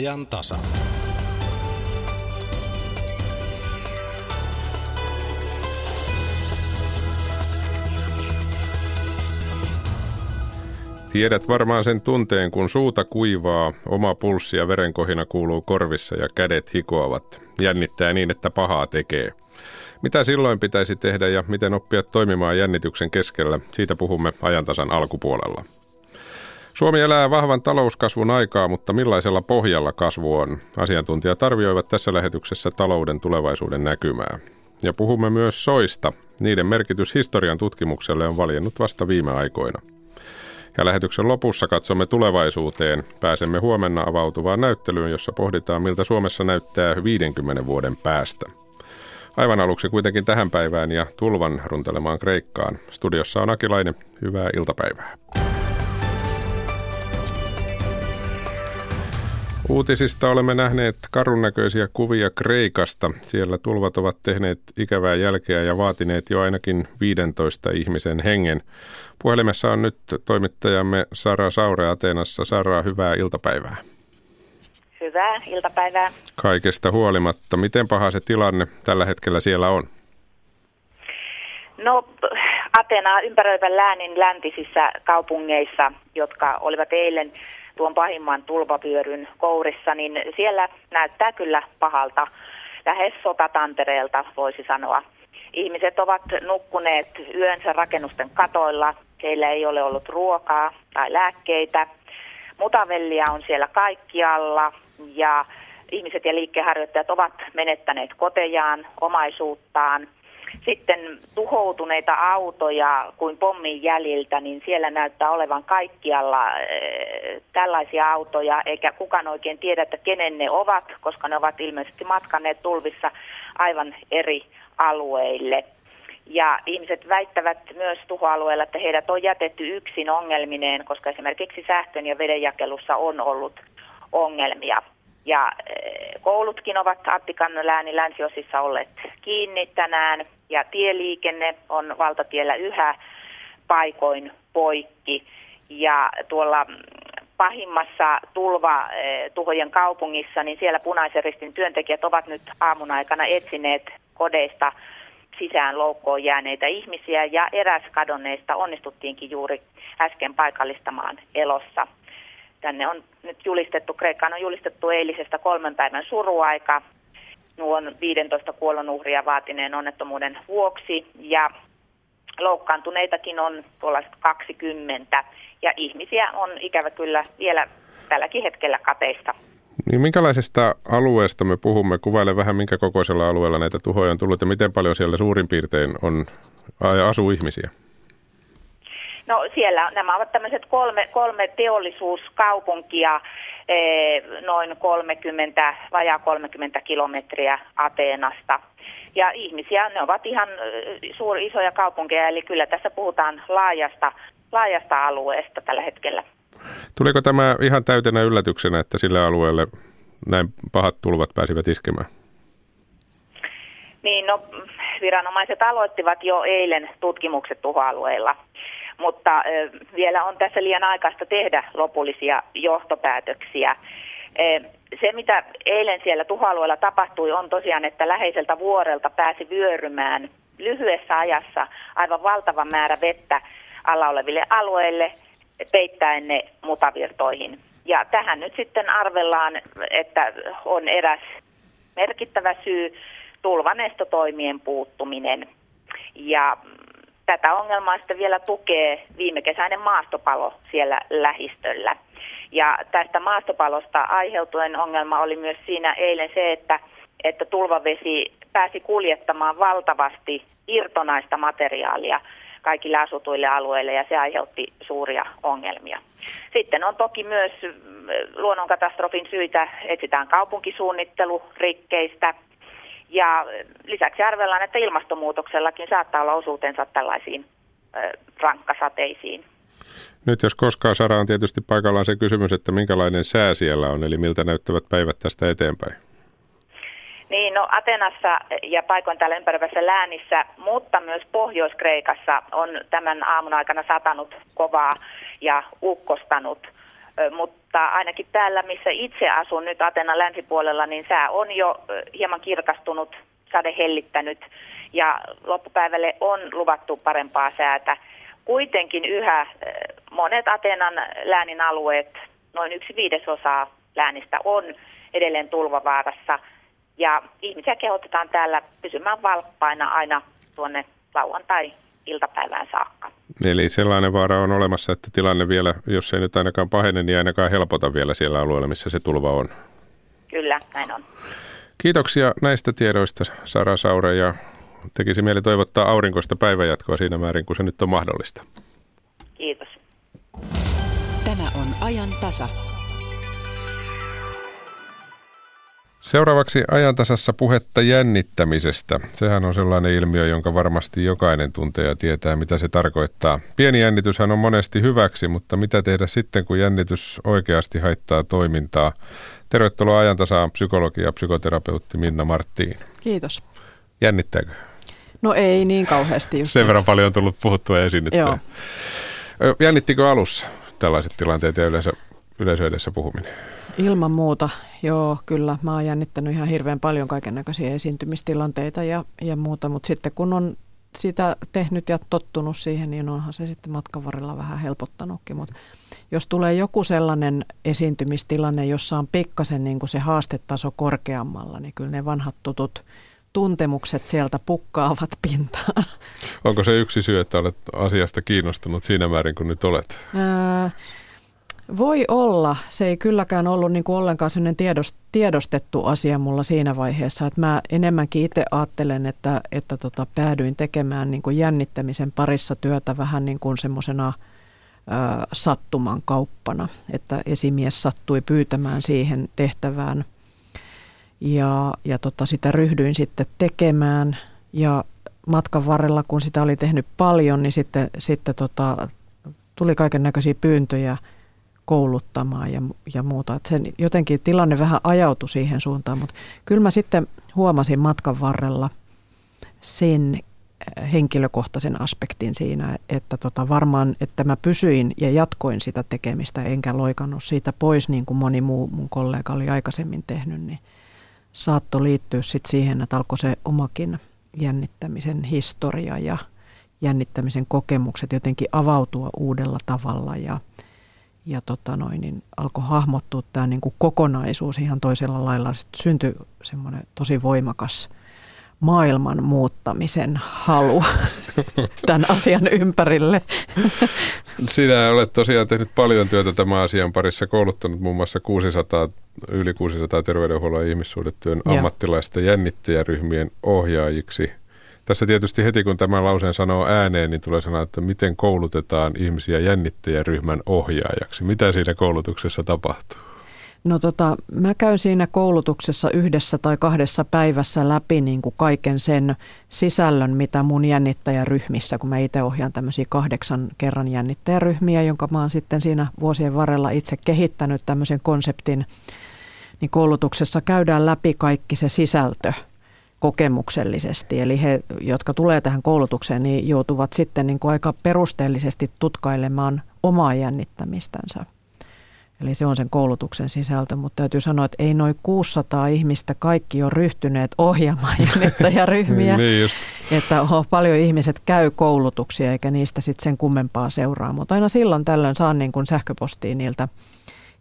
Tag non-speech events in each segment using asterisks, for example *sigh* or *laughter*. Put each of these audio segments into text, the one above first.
Ajan tasa. Tiedät varmaan sen tunteen, kun suuta kuivaa, oma pulssi ja verenkohina kuuluu korvissa ja kädet hikoavat. Jännittää niin, että pahaa tekee. Mitä silloin pitäisi tehdä ja miten oppia toimimaan jännityksen keskellä, siitä puhumme ajantasan alkupuolella. Suomi elää vahvan talouskasvun aikaa, mutta millaisella pohjalla kasvu on? Asiantuntijat arvioivat tässä lähetyksessä talouden tulevaisuuden näkymää. Ja puhumme myös soista. Niiden merkitys historian tutkimukselle on valjennut vasta viime aikoina. Ja lähetyksen lopussa katsomme tulevaisuuteen. Pääsemme huomenna avautuvaan näyttelyyn, jossa pohditaan, miltä Suomessa näyttää 50 vuoden päästä. Aivan aluksi kuitenkin tähän päivään ja tulvan runtelemaan Kreikkaan. Studiossa on Akilainen. Hyvää iltapäivää. Uutisista olemme nähneet karun näköisiä kuvia Kreikasta. Siellä tulvat ovat tehneet ikävää jälkeä ja vaatineet jo ainakin 15 ihmisen hengen. Puhelimessa on nyt toimittajamme Sara Saure Ateenassa. Sara, hyvää iltapäivää. Hyvää iltapäivää. Kaikesta huolimatta, miten paha se tilanne tällä hetkellä siellä on? No Atenaa ympäröivän läänin läntisissä kaupungeissa, jotka olivat eilen tuon pahimman tulvapyöryn kourissa, niin siellä näyttää kyllä pahalta, lähes sotatantereelta voisi sanoa. Ihmiset ovat nukkuneet yönsä rakennusten katoilla, heillä ei ole ollut ruokaa tai lääkkeitä. Mutavellia on siellä kaikkialla ja ihmiset ja liikkeenharjoittajat ovat menettäneet kotejaan, omaisuuttaan – sitten tuhoutuneita autoja kuin pommin jäljiltä, niin siellä näyttää olevan kaikkialla e, tällaisia autoja, eikä kukaan oikein tiedä, että kenen ne ovat, koska ne ovat ilmeisesti matkanneet tulvissa aivan eri alueille. Ja ihmiset väittävät myös tuhoalueella, että heidät on jätetty yksin ongelmineen, koska esimerkiksi sähkön ja vedenjakelussa on ollut ongelmia. Ja eh, koulutkin ovat Attikan länsiosissa olleet kiinni tänään ja tieliikenne on valtatiellä yhä paikoin poikki. Ja tuolla pahimmassa tulva eh, kaupungissa, niin siellä punaisen ristin työntekijät ovat nyt aamun aikana etsineet kodeista sisään loukkoon jääneitä ihmisiä ja eräs kadonneista onnistuttiinkin juuri äsken paikallistamaan elossa. Tänne on nyt julistettu, Kreikkaan on julistettu eilisestä kolmen päivän suruaika nuon 15 kuolonuhria vaatineen onnettomuuden vuoksi ja loukkaantuneitakin on tuollaiset 20 ja ihmisiä on ikävä kyllä vielä tälläkin hetkellä kateista. Niin minkälaisesta alueesta me puhumme? Kuvaile vähän, minkä kokoisella alueella näitä tuhoja on tullut ja miten paljon siellä suurin piirtein on, asuu ihmisiä? No siellä nämä ovat tämmöiset kolme, kolme teollisuuskaupunkia, eh, noin 30, vajaa 30 kilometriä Ateenasta. Ja ihmisiä, ne ovat ihan eh, suuri, isoja kaupunkeja, eli kyllä tässä puhutaan laajasta, laajasta alueesta tällä hetkellä. Tuliko tämä ihan täytenä yllätyksenä, että sille alueelle näin pahat tulvat pääsivät iskemään? Niin, no viranomaiset aloittivat jo eilen tutkimukset tuhoalueilla mutta vielä on tässä liian aikaista tehdä lopullisia johtopäätöksiä. Se, mitä eilen siellä tuhoalueella tapahtui, on tosiaan, että läheiseltä vuorelta pääsi vyörymään lyhyessä ajassa aivan valtava määrä vettä alla oleville alueille, peittäen ne mutavirtoihin. Ja tähän nyt sitten arvellaan, että on eräs merkittävä syy tulvanestotoimien puuttuminen. Ja tätä ongelmaa sitten vielä tukee viime kesäinen maastopalo siellä lähistöllä. Ja tästä maastopalosta aiheutuen ongelma oli myös siinä eilen se, että, että tulvavesi pääsi kuljettamaan valtavasti irtonaista materiaalia kaikille asutuille alueille ja se aiheutti suuria ongelmia. Sitten on toki myös luonnonkatastrofin syitä, etsitään kaupunkisuunnittelurikkeistä, ja lisäksi arvellaan, että ilmastonmuutoksellakin saattaa olla osuutensa tällaisiin rankkasateisiin. Nyt jos koskaan Sara on tietysti paikallaan se kysymys, että minkälainen sää siellä on, eli miltä näyttävät päivät tästä eteenpäin? Niin, no Atenassa ja paikoin täällä ympäröivässä läänissä, mutta myös Pohjois-Kreikassa on tämän aamun aikana satanut kovaa ja ukkostanut, mutta mutta ainakin täällä, missä itse asun nyt Atenan länsipuolella, niin sää on jo hieman kirkastunut, sade hellittänyt ja loppupäivälle on luvattu parempaa säätä. Kuitenkin yhä monet Atenan läänin alueet, noin yksi viidesosa läänistä on edelleen tulvavaarassa ja ihmisiä kehotetaan täällä pysymään valppaina aina tuonne lauantai iltapäivään saakka. Eli sellainen vaara on olemassa, että tilanne vielä, jos ei nyt ainakaan pahene, niin ainakaan helpota vielä siellä alueella, missä se tulva on. Kyllä, näin on. Kiitoksia näistä tiedoista, Sara Saure, ja tekisi mieli toivottaa aurinkoista päivänjatkoa siinä määrin, kun se nyt on mahdollista. Kiitos. Tämä on ajan tasa. Seuraavaksi ajantasassa puhetta jännittämisestä. Sehän on sellainen ilmiö, jonka varmasti jokainen tuntee ja tietää, mitä se tarkoittaa. Pieni jännityshän on monesti hyväksi, mutta mitä tehdä sitten, kun jännitys oikeasti haittaa toimintaa? Tervetuloa ajantasaan psykologi ja psykoterapeutti Minna Marttiin. Kiitos. Jännittääkö? No ei niin kauheasti. Just Sen verran paljon on tullut puhuttua esiin. Joo. Jännittikö alussa tällaiset tilanteet ja yleensä yleisö edessä puhuminen? Ilman muuta, joo, kyllä. Mä oon jännittänyt ihan hirveän paljon kaiken näköisiä esiintymistilanteita ja, ja muuta, mutta sitten kun on sitä tehnyt ja tottunut siihen, niin onhan se sitten matkan varrella vähän helpottanutkin. Mutta jos tulee joku sellainen esiintymistilanne, jossa on pikkasen niin kuin se haastetaso korkeammalla, niin kyllä ne vanhat tutut tuntemukset sieltä pukkaavat *laughs* pintaan. Onko se yksi syy, että olet asiasta kiinnostunut siinä määrin kuin nyt olet? Ää, voi olla. Se ei kylläkään ollut niin kuin ollenkaan sellainen tiedostettu asia mulla siinä vaiheessa. Että mä enemmänkin itse ajattelen, että, että tota, päädyin tekemään niin kuin jännittämisen parissa työtä vähän niin kuin semmoisena sattuman kauppana. Että esimies sattui pyytämään siihen tehtävään ja, ja tota, sitä ryhdyin sitten tekemään. Ja matkan varrella, kun sitä oli tehnyt paljon, niin sitten, sitten tota, tuli kaiken näköisiä pyyntöjä – kouluttamaan ja, ja muuta. Että sen jotenkin tilanne vähän ajautui siihen suuntaan, mutta kyllä mä sitten huomasin matkan varrella sen äh, henkilökohtaisen aspektin siinä, että tota varmaan, että mä pysyin ja jatkoin sitä tekemistä, enkä loikannut siitä pois niin kuin moni muu mun kollega oli aikaisemmin tehnyt, niin saattoi liittyä sitten siihen, että alkoi se omakin jännittämisen historia ja jännittämisen kokemukset jotenkin avautua uudella tavalla ja – ja tota noin, niin alkoi hahmottua tämä niin kuin kokonaisuus ihan toisella lailla. Sitten syntyi semmoinen tosi voimakas maailman muuttamisen halu *laughs* tämän asian ympärille. Sinä olet tosiaan tehnyt paljon työtä tämän asian parissa, kouluttanut muun muassa 600, yli 600 terveydenhuollon ja ihmissuhdetyön ammattilaista jännittäjäryhmien ohjaajiksi – tässä tietysti heti kun tämän lauseen sanoo ääneen, niin tulee sanoa, että miten koulutetaan ihmisiä jännittäjäryhmän ohjaajaksi. Mitä siinä koulutuksessa tapahtuu? No tota, mä käyn siinä koulutuksessa yhdessä tai kahdessa päivässä läpi niin kuin kaiken sen sisällön, mitä mun jännittäjäryhmissä, kun mä itse ohjaan tämmöisiä kahdeksan kerran jännittäjäryhmiä, jonka mä oon sitten siinä vuosien varrella itse kehittänyt tämmöisen konseptin, niin koulutuksessa käydään läpi kaikki se sisältö – kokemuksellisesti. Eli he, jotka tulee tähän koulutukseen, niin joutuvat sitten niin kuin aika perusteellisesti tutkailemaan omaa jännittämistänsä. Eli se on sen koulutuksen sisältö, mutta täytyy sanoa, että ei noin 600 ihmistä kaikki on ryhtyneet ohjaamaan *laughs* jännittäjäryhmiä. niin just. Että oh, paljon ihmiset käy koulutuksia eikä niistä sitten sen kummempaa seuraa. Mutta aina silloin tällöin saan niin kuin sähköpostia niiltä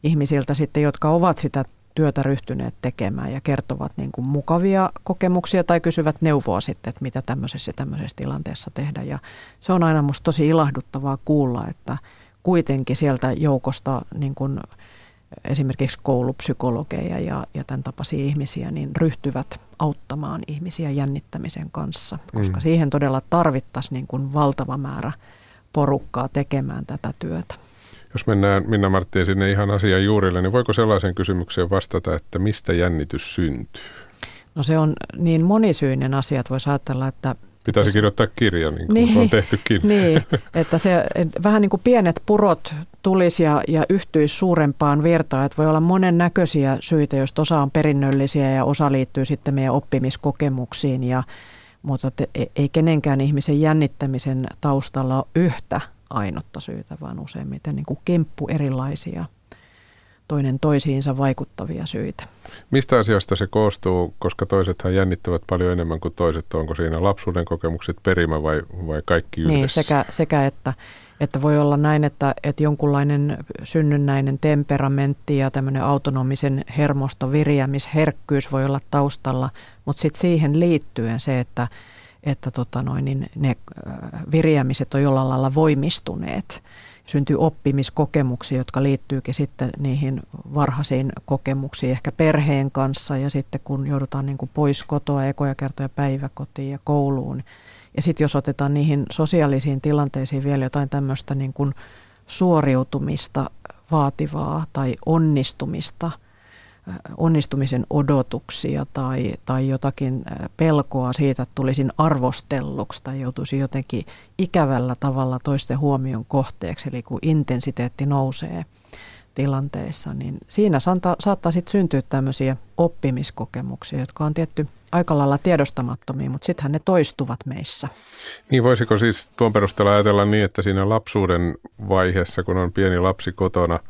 ihmisiltä sitten, jotka ovat sitä työtä ryhtyneet tekemään ja kertovat niin kuin mukavia kokemuksia tai kysyvät neuvoa sitten, että mitä tämmöisessä tämmöisessä tilanteessa tehdä. Ja se on aina musta tosi ilahduttavaa kuulla, että kuitenkin sieltä joukosta niin kuin esimerkiksi koulupsykologeja ja, ja tämän tapaisia ihmisiä, niin ryhtyvät auttamaan ihmisiä jännittämisen kanssa, koska mm. siihen todella tarvittaisiin niin kuin valtava määrä porukkaa tekemään tätä työtä. Jos mennään Minna Marttiin sinne ihan asian juurille, niin voiko sellaisen kysymykseen vastata, että mistä jännitys syntyy? No se on niin monisyinen asia, että voisi ajatella, että Pitäisi kirjoittaa kirja, niin kuin niin, on tehtykin. *laughs* Niin, *laughs* että se että vähän niin kuin pienet purot tulisi ja, ja yhtyisi suurempaan virtaan. Että voi olla monen näköisiä syitä, jos osa on perinnöllisiä ja osa liittyy sitten meidän oppimiskokemuksiin. Ja, mutta te, ei kenenkään ihmisen jännittämisen taustalla ole yhtä ainutta syytä, vaan useimmiten niin kuin kemppu erilaisia toinen toisiinsa vaikuttavia syitä. Mistä asioista se koostuu, koska toisethan jännittävät paljon enemmän kuin toiset? Onko siinä lapsuuden kokemukset perimä vai, vai kaikki niin, yhdessä? Niin, sekä, sekä että, että voi olla näin, että, että jonkunlainen synnynnäinen temperamentti ja tämmöinen autonomisen hermosto, viriämisherkkyys voi olla taustalla, mutta sitten siihen liittyen se, että, että tota noin, niin ne viriämiset on jollain lailla voimistuneet – syntyy oppimiskokemuksia, jotka liittyykin sitten niihin varhaisiin kokemuksiin ehkä perheen kanssa ja sitten kun joudutaan niin kuin pois kotoa ekoja kertoja päiväkotiin ja kouluun. Ja sitten jos otetaan niihin sosiaalisiin tilanteisiin vielä jotain tämmöistä niin suoriutumista vaativaa tai onnistumista – onnistumisen odotuksia tai, tai jotakin pelkoa siitä, että tulisin arvostelluksi tai joutuisin jotenkin ikävällä tavalla toisten huomion kohteeksi, eli kun intensiteetti nousee tilanteessa, niin siinä saattaa, saattaa sitten syntyä tämmöisiä oppimiskokemuksia, jotka on tietty aika lailla tiedostamattomia, mutta sittenhän ne toistuvat meissä. Niin voisiko siis tuon perusteella ajatella niin, että siinä lapsuuden vaiheessa, kun on pieni lapsi kotona –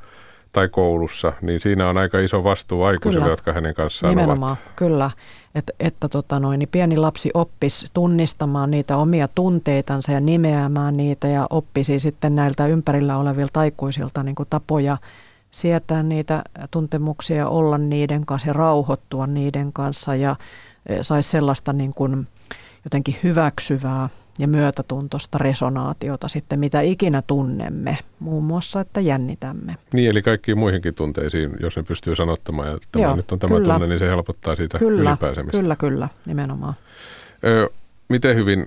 tai koulussa, niin siinä on aika iso vastuu aikuisille, jotka hänen kanssaan Nimenomaan, ovat. kyllä. Et, että tota noin, niin pieni lapsi oppisi tunnistamaan niitä omia tunteitansa ja nimeämään niitä ja oppisi sitten näiltä ympärillä olevilta aikuisilta niin kuin tapoja sietää niitä tuntemuksia, olla niiden kanssa ja rauhoittua niiden kanssa ja e, saisi sellaista niin kuin jotenkin hyväksyvää ja myötätuntosta resonaatiota sitten, mitä ikinä tunnemme, muun muassa, että jännitämme. Niin, eli kaikkiin muihinkin tunteisiin, jos ne pystyy sanottamaan, että tämä Joo, nyt on tämä kyllä. tunne, niin se helpottaa siitä kyllä, ylipääsemistä. Kyllä, kyllä, nimenomaan. Ö, miten hyvin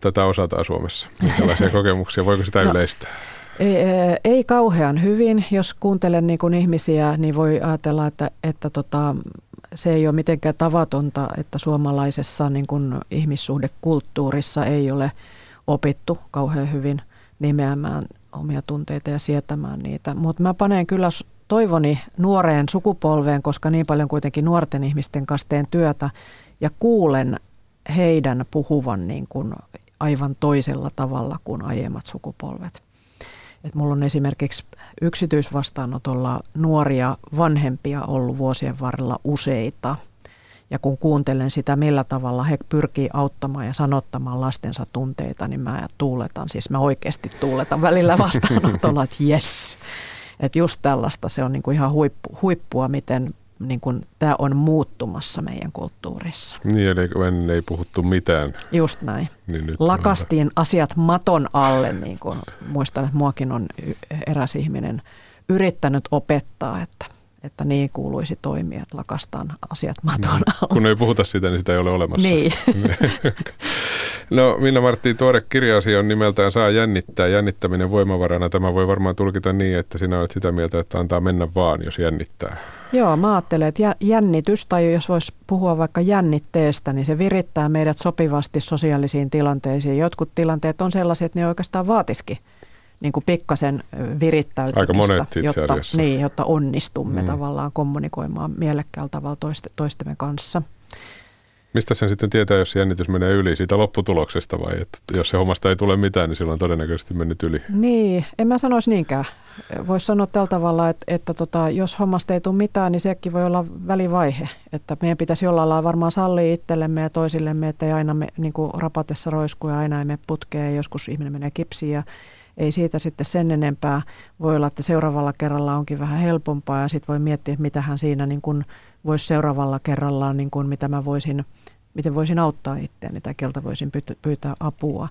tätä osataan Suomessa? Minkälaisia *laughs* kokemuksia? Voiko sitä no, yleistää? Ei, ei kauhean hyvin. Jos kuuntelen niin kuin ihmisiä, niin voi ajatella, että, että tota, se ei ole mitenkään tavatonta, että suomalaisessa niin kuin ihmissuhdekulttuurissa ei ole opittu kauhean hyvin nimeämään omia tunteita ja sietämään niitä. Mutta mä panen kyllä toivoni nuoreen sukupolveen, koska niin paljon kuitenkin nuorten ihmisten kanssa teen työtä ja kuulen heidän puhuvan niin kuin aivan toisella tavalla kuin aiemmat sukupolvet. Et mulla on esimerkiksi yksityisvastaanotolla nuoria vanhempia ollut vuosien varrella useita. Ja kun kuuntelen sitä, millä tavalla he pyrkii auttamaan ja sanottamaan lastensa tunteita, niin mä tuuletan. Siis mä oikeasti tuuletan välillä vastaanotolla, *laughs* että jes. Että just tällaista se on niinku ihan huippu, huippua, miten niin kuin, tämä on muuttumassa meidän kulttuurissa. Niin, eli ennen ei puhuttu mitään. Just näin. Niin nyt Lakastiin on... asiat maton alle, niin kuin muistan, että muakin on eräs ihminen yrittänyt opettaa, että, että niin kuuluisi toimia, että lakastaan asiat maton niin. alle. Kun ei puhuta sitä, niin sitä ei ole olemassa. Niin. *laughs* no Minna Martti, tuore kirjasi on nimeltään Saa jännittää, jännittäminen voimavarana. Tämä voi varmaan tulkita niin, että sinä olet sitä mieltä, että antaa mennä vaan, jos jännittää. Joo, mä ajattelen, että jännitys, tai jos voisi puhua vaikka jännitteestä, niin se virittää meidät sopivasti sosiaalisiin tilanteisiin. Jotkut tilanteet on sellaisia, että ne oikeastaan vaatisikin niin kuin pikkasen virittäytymistä, Aika monet jotta, niin, jotta onnistumme mm. tavallaan kommunikoimaan mielekkäällä tavalla toiste, toistemme kanssa. Mistä sen sitten tietää, jos jännitys menee yli siitä lopputuloksesta vai että jos se hommasta ei tule mitään, niin silloin on todennäköisesti mennyt yli? Niin, en mä sanoisi niinkään. Voisi sanoa tällä tavalla, että, että tota, jos hommasta ei tule mitään, niin sekin voi olla välivaihe. Että meidän pitäisi jollain lailla varmaan sallia itsellemme ja toisillemme, että ei aina me, niin rapatessa roisku ja aina ei mene putkeen. Joskus ihminen menee kipsiin ja ei siitä sitten sen enempää. Voi olla, että seuraavalla kerralla onkin vähän helpompaa ja sitten voi miettiä, että mitähän siinä niin kuin voisi seuraavalla kerralla, niin kuin mitä mä voisin – miten voisin auttaa itseäni tai keltä voisin pyytää apua.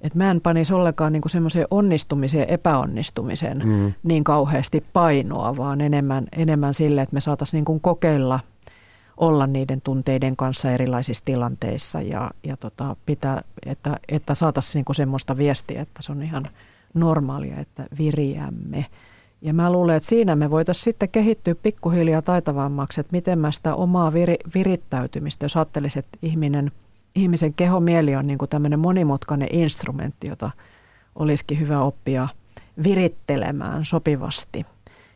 Et mä en panisi ollenkaan niin semmoiseen onnistumiseen ja epäonnistumiseen mm. niin kauheasti painoa, vaan enemmän, enemmän sille, että me saataisiin niin kokeilla olla niiden tunteiden kanssa erilaisissa tilanteissa ja, ja tota, pitää, että, että saataisiin niin semmoista viestiä, että se on ihan normaalia, että viriämme – ja mä luulen, että siinä me voitaisiin sitten kehittyä pikkuhiljaa taitavammaksi, että miten mä sitä omaa vir, virittäytymistä, jos ajattelisin, että ihminen, ihmisen kehomieli on niin kuin tämmöinen monimutkainen instrumentti, jota olisikin hyvä oppia virittelemään sopivasti.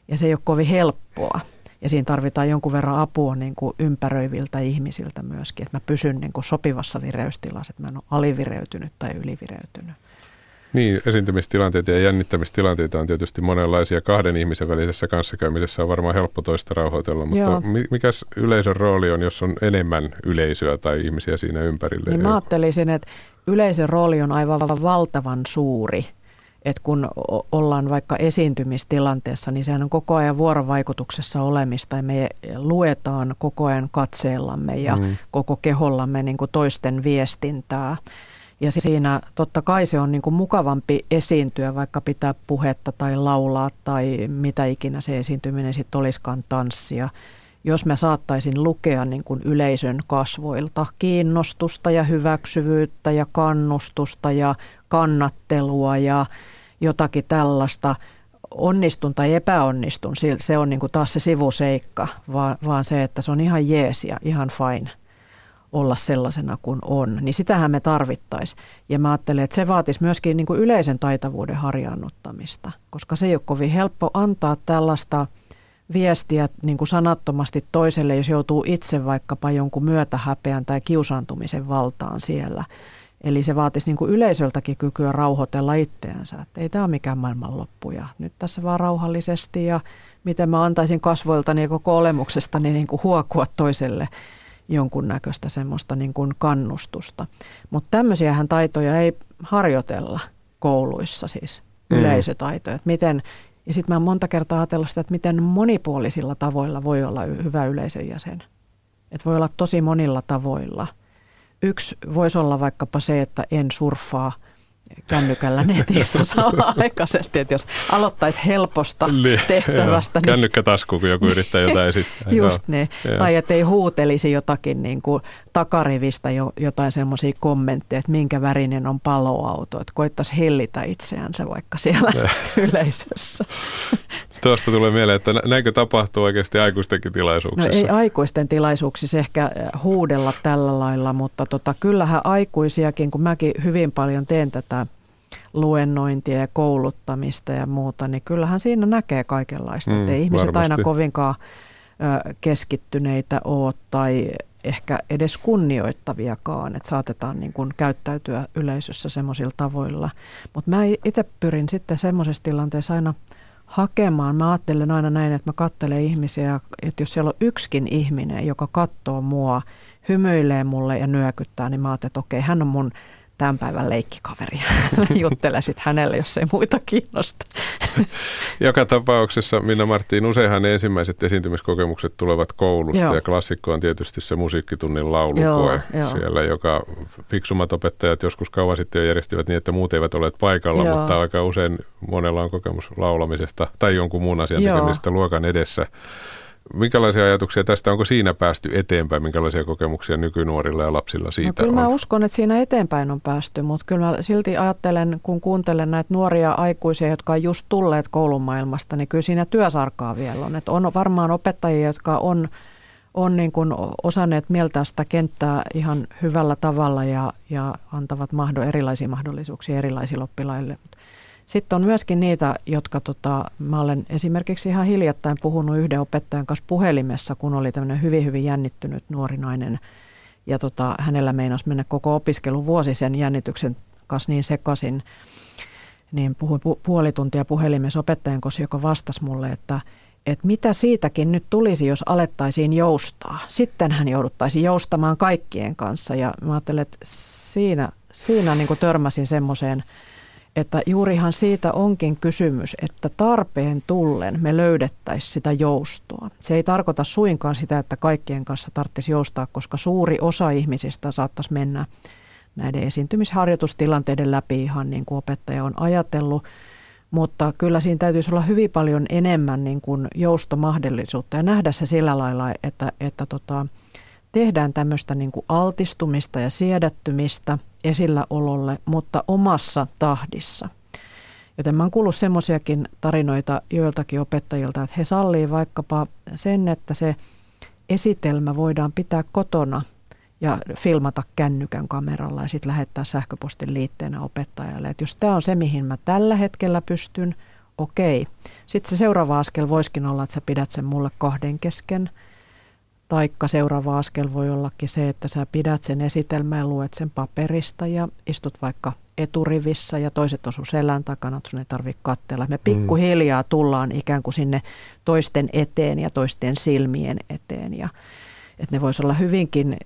Ja se ei ole kovin helppoa. Ja siinä tarvitaan jonkun verran apua niin kuin ympäröiviltä ihmisiltä myöskin, että mä pysyn niin kuin sopivassa vireystilassa, että mä en ole alivireytynyt tai ylivireytynyt. Niin, esiintymistilanteita ja jännittämistilanteita on tietysti monenlaisia. Kahden ihmisen välisessä kanssakäymisessä on varmaan helppo toista rauhoitella, mutta Joo. mikä yleisön rooli on, jos on enemmän yleisöä tai ihmisiä siinä ympärillä? Niin mä ajattelisin, että yleisön rooli on aivan valtavan suuri – että kun ollaan vaikka esiintymistilanteessa, niin sehän on koko ajan vuorovaikutuksessa olemista ja me luetaan koko ajan katseellamme ja mm. koko kehollamme niin kuin toisten viestintää. Ja siinä totta kai se on niin kuin mukavampi esiintyä, vaikka pitää puhetta tai laulaa tai mitä ikinä se esiintyminen sitten olisikaan tanssia. Jos mä saattaisin lukea niin kuin yleisön kasvoilta kiinnostusta ja hyväksyvyyttä ja kannustusta ja kannattelua ja jotakin tällaista, onnistun tai epäonnistun, se on niin kuin taas se sivuseikka, vaan, vaan se, että se on ihan jees ja ihan fine olla sellaisena kuin on, niin sitähän me tarvittaisiin. Ja mä ajattelen, että se vaatisi myöskin niin kuin yleisen taitavuuden harjaannuttamista, koska se ei ole kovin helppo antaa tällaista viestiä niin kuin sanattomasti toiselle, jos joutuu itse vaikkapa jonkun myötähäpeän tai kiusaantumisen valtaan siellä. Eli se vaatisi niin kuin yleisöltäkin kykyä rauhoitella itseänsä, että ei tämä ole mikään maailmanloppu ja nyt tässä vaan rauhallisesti ja miten mä antaisin kasvoiltani ja koko olemuksestani niin kuin huokua toiselle jonkunnäköistä semmoista niin kuin kannustusta. Mutta tämmöisiähän taitoja ei harjoitella kouluissa siis, mm. yleisötaitoja. Että miten, ja sitten mä oon monta kertaa ajatellut sitä, että miten monipuolisilla tavoilla voi olla hyvä yleisön jäsen. Että voi olla tosi monilla tavoilla – Yksi voisi olla vaikkapa se, että en surffaa kännykällä netissä *laughs* samanaikaisesti, että jos aloittaisi helposta niin, tehtävästä. Niin, Kännykkätasku, kun joku yrittää jotain esittää. *laughs* Just niin. Tai että ei huutelisi jotakin niin kuin takarivistä jo, jotain semmoisia kommentteja, että minkä värinen on paloauto. Että koittaisi hellitä itseänsä vaikka siellä *laughs* *laughs* yleisössä. Tuosta tulee mieleen, että näinkö tapahtuu oikeasti aikuistenkin tilaisuuksissa? No ei aikuisten tilaisuuksissa ehkä äh, huudella tällä lailla, mutta tota, kyllähän aikuisiakin, kun mäkin hyvin paljon teen tätä luennointia ja kouluttamista ja muuta, niin kyllähän siinä näkee kaikenlaista. Mm, ei ihmiset varmasti. aina kovinkaan keskittyneitä ole tai ehkä edes kunnioittaviakaan, että saatetaan niin kuin käyttäytyä yleisössä semmoisilla tavoilla. Mutta mä itse pyrin sitten semmoisessa tilanteessa aina – hakemaan. Mä ajattelen aina näin, että mä katselen ihmisiä, että jos siellä on yksikin ihminen, joka katsoo mua, hymyilee mulle ja nyökyttää, niin mä ajattelen, että okei, hän on mun tämän päivän leikkikaveri. *laughs* Juttelesit hänelle, jos ei muita kiinnosta. *laughs* Joka tapauksessa, Minna Marttiin, useinhan ne ensimmäiset esiintymiskokemukset tulevat koulusta Joo. ja klassikko on tietysti se musiikkitunnin laulukoe Joo, siellä, joka fiksummat opettajat joskus kauan sitten jo järjestivät niin, että muut eivät ole paikalla, Joo. mutta aika usein monella on kokemus laulamisesta tai jonkun muun asian tekemisestä luokan edessä. Minkälaisia ajatuksia tästä, onko siinä päästy eteenpäin, minkälaisia kokemuksia nykynuorilla ja lapsilla siitä no, kyllä on? mä uskon, että siinä eteenpäin on päästy, mutta kyllä mä silti ajattelen, kun kuuntelen näitä nuoria aikuisia, jotka on just tulleet koulumaailmasta, niin kyllä siinä työsarkaa vielä on. Että on varmaan opettajia, jotka on, on niin kuin osanneet mieltää sitä kenttää ihan hyvällä tavalla ja, ja antavat mahdo, erilaisia mahdollisuuksia erilaisille oppilaille. Mutta sitten on myöskin niitä, jotka tota, mä olen esimerkiksi ihan hiljattain puhunut yhden opettajan kanssa puhelimessa, kun oli tämmöinen hyvin, hyvin jännittynyt nuori nainen. Ja tota, hänellä meinasi mennä koko opiskeluvuosi sen jännityksen kanssa niin sekaisin. Niin puhuin pu- puoli tuntia puhelimessa opettajan kanssa, joka vastasi mulle, että että mitä siitäkin nyt tulisi, jos alettaisiin joustaa. Sitten hän jouduttaisi joustamaan kaikkien kanssa ja mä ajattelen, että siinä, siinä niin törmäsin semmoiseen – että juurihan siitä onkin kysymys, että tarpeen tullen me löydettäisiin sitä joustoa. Se ei tarkoita suinkaan sitä, että kaikkien kanssa tarvitsisi joustaa, koska suuri osa ihmisistä saattaisi mennä näiden esiintymisharjoitustilanteiden läpi ihan niin kuin opettaja on ajatellut. Mutta kyllä siinä täytyisi olla hyvin paljon enemmän niin kuin joustomahdollisuutta ja nähdä se sillä lailla, että, että tota, tehdään tämmöistä niin kuin altistumista ja siedättymistä esilläololle, mutta omassa tahdissa. Joten mä oon kuullut semmoisiakin tarinoita joiltakin opettajilta, että he sallii vaikkapa sen, että se esitelmä voidaan pitää kotona ja filmata kännykän kameralla ja sitten lähettää sähköpostin liitteenä opettajalle. Että jos tämä on se, mihin mä tällä hetkellä pystyn, okei. Sitten se seuraava askel voisikin olla, että sä pidät sen mulle kahden kesken – Taikka seuraava askel voi ollakin se, että sä pidät sen esitelmän ja luet sen paperista ja istut vaikka eturivissä ja toiset osu selän takana, että sun ei tarvitse katsella. Me pikkuhiljaa tullaan ikään kuin sinne toisten eteen ja toisten silmien eteen ja että ne voisi olla hyvinkin,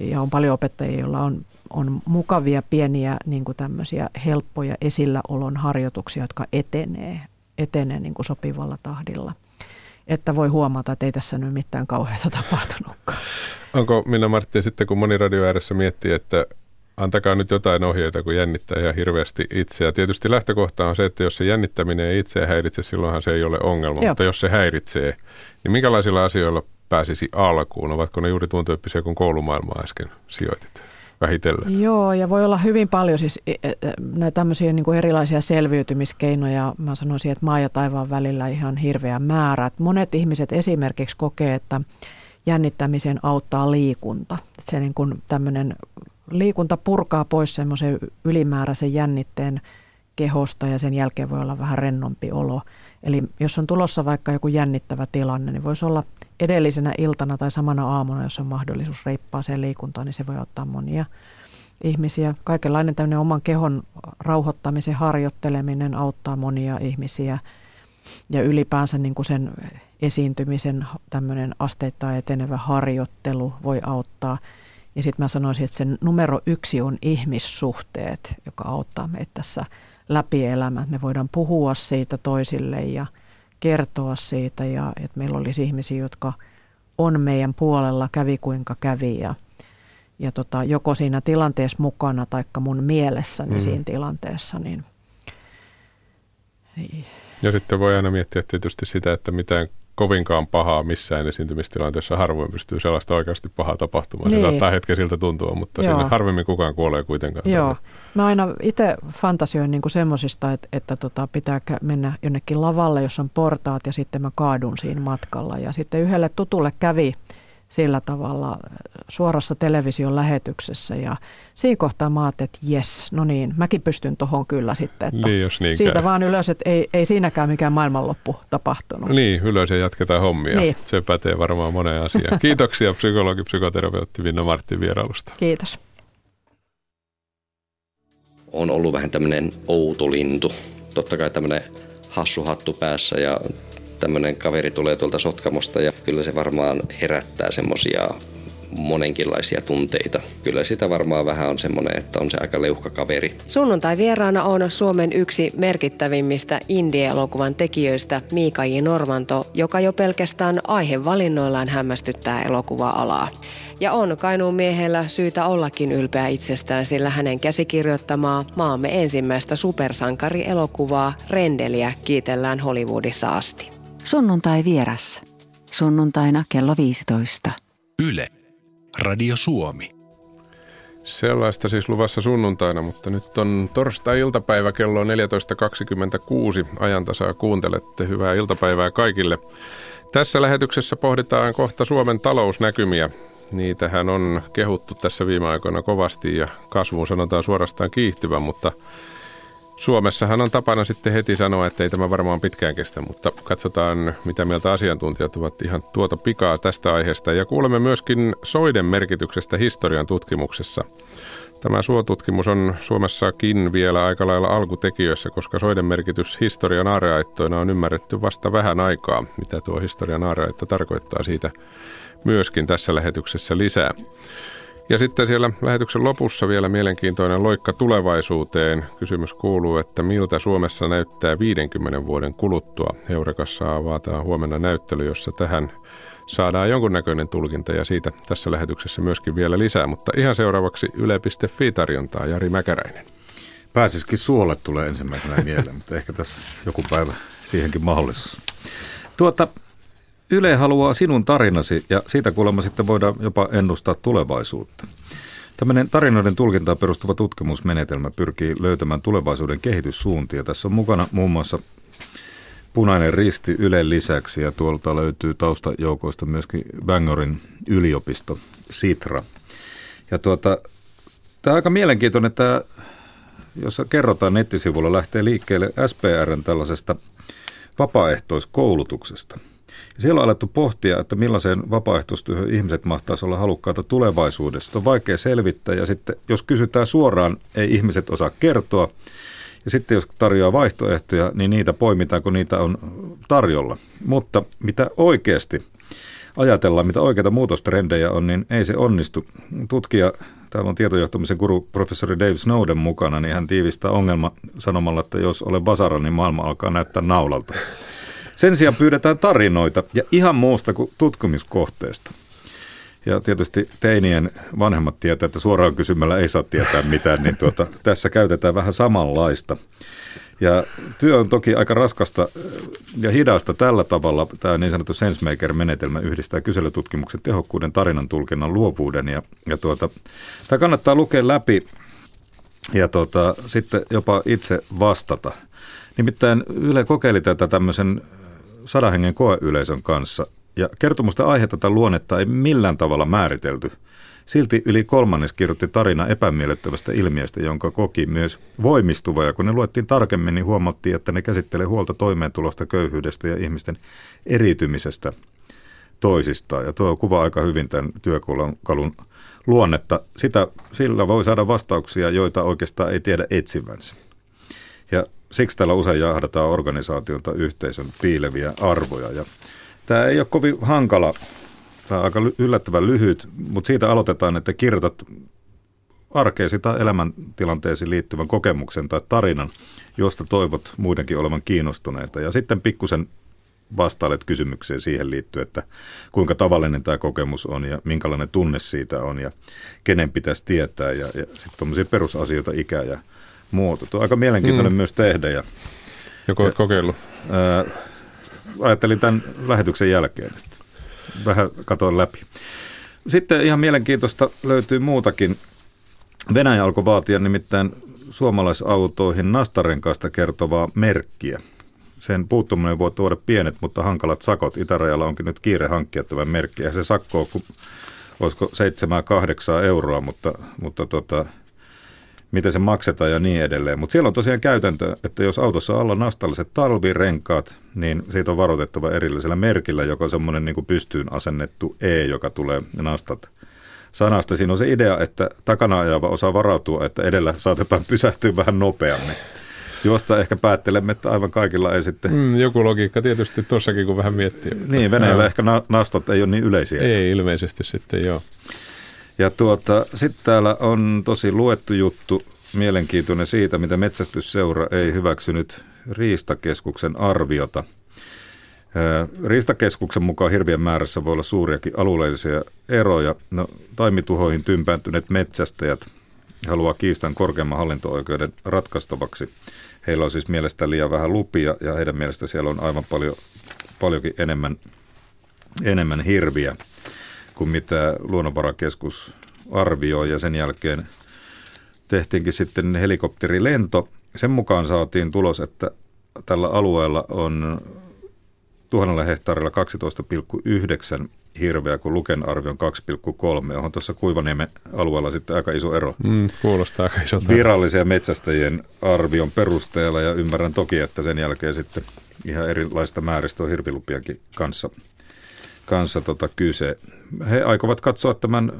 ja on paljon opettajia, joilla on, on mukavia pieniä niin kuin tämmöisiä helppoja esilläolon harjoituksia, jotka etenee, etenee niin kuin sopivalla tahdilla. Että voi huomata, että ei tässä nyt mitään kauheata *laughs* tapahtunutkaan. Onko Minna Martti sitten, kun moni radio ääressä miettii, että antakaa nyt jotain ohjeita, kun jännittää ihan hirveästi itseä. Tietysti lähtökohta on se, että jos se jännittäminen ei itseä häiritse, silloinhan se ei ole ongelma. Joo. Mutta jos se häiritsee, niin minkälaisilla asioilla pääsisi alkuun? Ovatko ne juuri tuon tyyppisiä kuin koulumaailmaa äsken sijoitit? Vähitellen. Joo, ja voi olla hyvin paljon siis e, e, näitä tämmöisiä niin kuin erilaisia selviytymiskeinoja. Mä sanoisin, että maa ja taivaan välillä ihan hirveä määrä. Monet ihmiset esimerkiksi kokee, että jännittämisen auttaa liikunta. Että se niin kuin tämmöinen liikunta purkaa pois semmoisen ylimääräisen jännitteen kehosta ja sen jälkeen voi olla vähän rennompi olo. Eli jos on tulossa vaikka joku jännittävä tilanne, niin voisi olla edellisenä iltana tai samana aamuna, jos on mahdollisuus reippaaseen liikuntaan, niin se voi ottaa monia ihmisiä. Kaikenlainen tämmöinen oman kehon rauhoittamisen harjoitteleminen auttaa monia ihmisiä ja ylipäänsä niin kuin sen esiintymisen tämmöinen asteittain etenevä harjoittelu voi auttaa. Ja sitten mä sanoisin, että sen numero yksi on ihmissuhteet, joka auttaa meitä tässä läpi elämään. Me voidaan puhua siitä toisille ja kertoa siitä ja että meillä olisi ihmisiä, jotka on meidän puolella, kävi kuinka kävi ja, ja tota, joko siinä tilanteessa mukana tai mun mielessäni mm. siinä tilanteessa. Niin, niin. Ja sitten voi aina miettiä tietysti sitä, että mitään kovinkaan pahaa missään esiintymistilanteessa harvoin pystyy sellaista oikeasti pahaa tapahtumaan. Niin. Se saattaa hetken siltä tuntua, mutta Joo. siinä harvemmin kukaan kuolee kuitenkaan. Joo. Mä aina itse fantasioin niinku semmoisista, että, että tota, pitää mennä jonnekin lavalle, jos on portaat ja sitten mä kaadun siinä matkalla. Ja sitten yhdelle tutulle kävi sillä tavalla suorassa television lähetyksessä ja siinä kohtaa mä ajattelin, että jes, no niin, mäkin pystyn tuohon kyllä sitten. Että niin, jos niin siitä käy. vaan ylös, että ei, ei siinäkään mikään maailmanloppu tapahtunut. Niin, ylös ja jatketaan hommia. Niin. Se pätee varmaan moneen asiaan. Kiitoksia psykologi, psykoterapeutti Vinna Martin vierailusta. Kiitos. On ollut vähän tämmöinen outo lintu. Totta kai tämmöinen hassu hattu päässä ja tämmöinen kaveri tulee tuolta Sotkamosta ja kyllä se varmaan herättää semmosia monenkinlaisia tunteita. Kyllä sitä varmaan vähän on semmoinen, että on se aika leuhka kaveri. Sunnuntai vieraana on Suomen yksi merkittävimmistä indie-elokuvan tekijöistä Miika J. Normanto, joka jo pelkästään aihevalinnoillaan hämmästyttää elokuva-alaa. Ja on Kainuun miehellä syytä ollakin ylpeä itsestään, sillä hänen käsikirjoittamaa maamme ensimmäistä supersankarielokuvaa Rendeliä kiitellään Hollywoodissa asti. Sunnuntai vieras. Sunnuntaina kello 15. Yle. Radio Suomi. Sellaista siis luvassa sunnuntaina, mutta nyt on torstai-iltapäivä kello 14.26. Ajantasaa kuuntelette. Hyvää iltapäivää kaikille. Tässä lähetyksessä pohditaan kohta Suomen talousnäkymiä. Niitähän on kehuttu tässä viime aikoina kovasti ja kasvuun sanotaan suorastaan kiihtyvän, mutta Suomessahan on tapana sitten heti sanoa, että ei tämä varmaan pitkään kestä, mutta katsotaan, mitä mieltä asiantuntijat ovat ihan tuota pikaa tästä aiheesta. Ja kuulemme myöskin soiden merkityksestä historian tutkimuksessa. Tämä suotutkimus on Suomessakin vielä aika lailla alkutekijöissä, koska soiden merkitys historian aareaittoina on ymmärretty vasta vähän aikaa. Mitä tuo historian aareaitto tarkoittaa siitä myöskin tässä lähetyksessä lisää. Ja sitten siellä lähetyksen lopussa vielä mielenkiintoinen loikka tulevaisuuteen. Kysymys kuuluu, että miltä Suomessa näyttää 50 vuoden kuluttua. Heurekassa avataan huomenna näyttely, jossa tähän saadaan jonkunnäköinen tulkinta ja siitä tässä lähetyksessä myöskin vielä lisää. Mutta ihan seuraavaksi yle.fi tarjontaa Jari Mäkäräinen. Pääsisikin suolle tulee ensimmäisenä mieleen, mutta ehkä tässä joku päivä siihenkin mahdollisuus. Tuota, Yle haluaa sinun tarinasi ja siitä kuulemma sitten voidaan jopa ennustaa tulevaisuutta. Tämmöinen tarinoiden tulkintaan perustuva tutkimusmenetelmä pyrkii löytämään tulevaisuuden kehityssuuntia. Tässä on mukana muun muassa Punainen risti Ylen lisäksi ja tuolta löytyy taustajoukoista myöskin Bangorin yliopisto, Sitra. Ja tuota, tämä on aika mielenkiintoinen, että jossa kerrotaan nettisivulla lähtee liikkeelle SPRn tällaisesta vapaaehtoiskoulutuksesta – Ja siellä on alettu pohtia, että millaiseen vapaaehtoistyöhön ihmiset mahtaisi olla halukkaita tulevaisuudessa. On vaikea selvittää ja sitten jos kysytään suoraan, ei ihmiset osaa kertoa. Ja sitten jos tarjoaa vaihtoehtoja, niin niitä poimitaan, kun niitä on tarjolla. Mutta mitä oikeasti ajatellaan, mitä oikeita muutostrendejä on, niin ei se onnistu. Tutkija, täällä on tietojohtamisen guru professori Dave Snowden mukana, niin hän tiivistää ongelma sanomalla, että jos olen vasara, niin maailma alkaa näyttää naulalta. Sen sijaan pyydetään tarinoita ja ihan muusta kuin tutkimuskohteesta. Ja tietysti teinien vanhemmat tietää, että suoraan kysymällä ei saa tietää mitään, niin tuota, tässä käytetään vähän samanlaista. Ja työ on toki aika raskasta ja hidasta tällä tavalla. Tämä niin sanottu SenseMaker-menetelmä yhdistää kyselytutkimuksen tehokkuuden, tarinan tulkinnan, luovuuden. Ja, ja tuota, tämä kannattaa lukea läpi ja tuota, sitten jopa itse vastata. Nimittäin Yle kokeili tätä tämmöisen sadan hengen koeyleisön kanssa. Ja kertomusta aihetta tai luonnetta ei millään tavalla määritelty. Silti yli kolmannes kirjoitti tarina epämiellyttävästä ilmiöstä, jonka koki myös voimistuva. Ja kun ne luettiin tarkemmin, niin huomattiin, että ne käsittelee huolta toimeentulosta, köyhyydestä ja ihmisten eriytymisestä toisistaan. Ja tuo kuvaa aika hyvin tämän työkalun luonnetta. Sitä, sillä voi saada vastauksia, joita oikeastaan ei tiedä etsivänsä. Ja siksi täällä usein jahdataan organisaation tai yhteisön piileviä arvoja. Ja tämä ei ole kovin hankala, tämä on aika yllättävän lyhyt, mutta siitä aloitetaan, että kirjoitat arkeesi tai elämäntilanteesi liittyvän kokemuksen tai tarinan, josta toivot muidenkin olevan kiinnostuneita. Ja sitten pikkusen vastailet kysymykseen siihen liittyen, että kuinka tavallinen tämä kokemus on ja minkälainen tunne siitä on ja kenen pitäisi tietää ja, ja sitten tuommoisia perusasioita, ikä ja on aika mielenkiintoinen mm. myös tehdä. Ja, Joko olet kokeillut? Ää, ajattelin tämän lähetyksen jälkeen, että vähän katoin läpi. Sitten ihan mielenkiintoista löytyy muutakin. Venäjä alkoi vaatia nimittäin suomalaisautoihin nastarenkaasta kertovaa merkkiä. Sen puuttuminen voi tuoda pienet, mutta hankalat sakot. Itärajalla onkin nyt kiire hankkia tämän merkkiä. Ja se sakko on, olisiko 7-8 euroa, mutta, mutta tota, miten se maksetaan ja niin edelleen. Mutta siellä on tosiaan käytäntö, että jos autossa on alla nastalliset talvirenkaat, niin siitä on varoitettava erillisellä merkillä, joka on semmoinen niin pystyyn asennettu E, joka tulee nastat sanasta. Siinä on se idea, että takana ajava osaa varautua, että edellä saatetaan pysähtyä vähän nopeammin. Josta ehkä päättelemme, että aivan kaikilla ei sitten... Mm, joku logiikka tietysti tuossakin, kun vähän miettii. Niin, Venäjällä ehkä nastat ei ole niin yleisiä. Ei ilmeisesti sitten, joo. Ja tuota, sitten täällä on tosi luettu juttu, mielenkiintoinen siitä, mitä metsästysseura ei hyväksynyt Riistakeskuksen arviota. Riistakeskuksen mukaan hirvien määrässä voi olla suuriakin alueellisia eroja. No, taimituhoihin tympääntyneet metsästäjät haluaa kiistan korkeamman hallinto-oikeuden ratkaistavaksi. Heillä on siis mielestä liian vähän lupia ja heidän mielestä siellä on aivan paljon, paljonkin enemmän, enemmän hirviä kuin mitä luonnonvarakeskus arvioi ja sen jälkeen tehtiinkin sitten helikopterilento. Sen mukaan saatiin tulos, että tällä alueella on tuhannella hehtaarilla 12,9 hirveä, kun Luken arvio on 2,3. On tuossa Kuivaniemen alueella sitten aika iso ero. Mm, kuulostaa aika isolta. Virallisia metsästäjien arvion perusteella ja ymmärrän toki, että sen jälkeen sitten ihan erilaista määristä on hirvilupiankin kanssa kanssa tota kyse. He aikovat katsoa tämän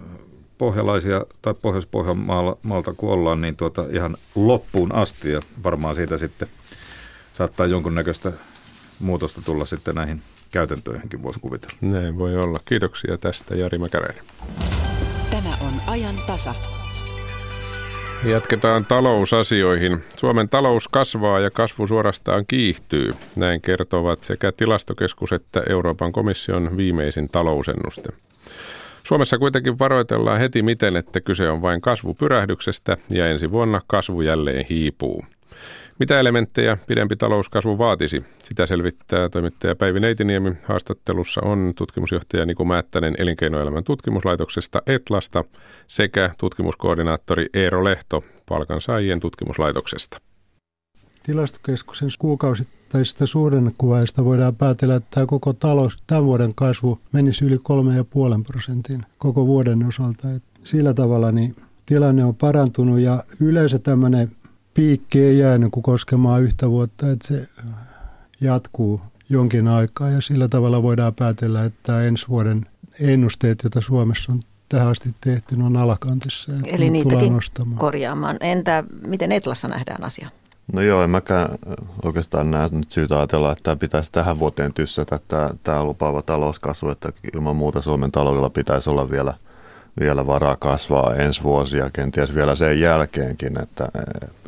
pohjalaisia tai Pohjois-Pohjanmaalta kun ollaan, niin tuota ihan loppuun asti ja varmaan siitä sitten saattaa jonkunnäköistä muutosta tulla sitten näihin käytäntöihinkin, voisi kuvitella. Näin voi olla. Kiitoksia tästä Jari Mäkäräinen. Tämä on ajan tasa. Jatketaan talousasioihin. Suomen talous kasvaa ja kasvu suorastaan kiihtyy. Näin kertovat sekä tilastokeskus että Euroopan komission viimeisin talousennuste. Suomessa kuitenkin varoitellaan heti miten, että kyse on vain kasvupyrähdyksestä ja ensi vuonna kasvu jälleen hiipuu. Mitä elementtejä pidempi talouskasvu vaatisi? Sitä selvittää toimittaja Päivi Neitiniemi. Haastattelussa on tutkimusjohtaja Niku Määttänen elinkeinoelämän tutkimuslaitoksesta Etlasta sekä tutkimuskoordinaattori Eero Lehto palkansaajien tutkimuslaitoksesta. Tilastokeskuksen kuukausittaisesta suhdannekuvaista voidaan päätellä, että tämä koko talous, tämän vuoden kasvu menisi yli 3,5 prosentin koko vuoden osalta. Et sillä tavalla niin tilanne on parantunut ja yleensä tämmöinen piikki ei jäänyt kuin koskemaan yhtä vuotta, että se jatkuu. jonkin aikaa ja sillä tavalla voidaan päätellä, että ensi vuoden ennusteet, joita Suomessa on tähän asti tehty, on alakantissa. Eli niitäkin korjaamaan. Entä miten Etlassa nähdään asia? No joo, en mäkään oikeastaan näe nyt syytä ajatella, että tämä pitäisi tähän vuoteen tyssätä tämä, tämä lupaava talouskasvu, että ilman muuta Suomen taloudella pitäisi olla vielä, vielä varaa kasvaa ensi vuosi ja kenties vielä sen jälkeenkin, että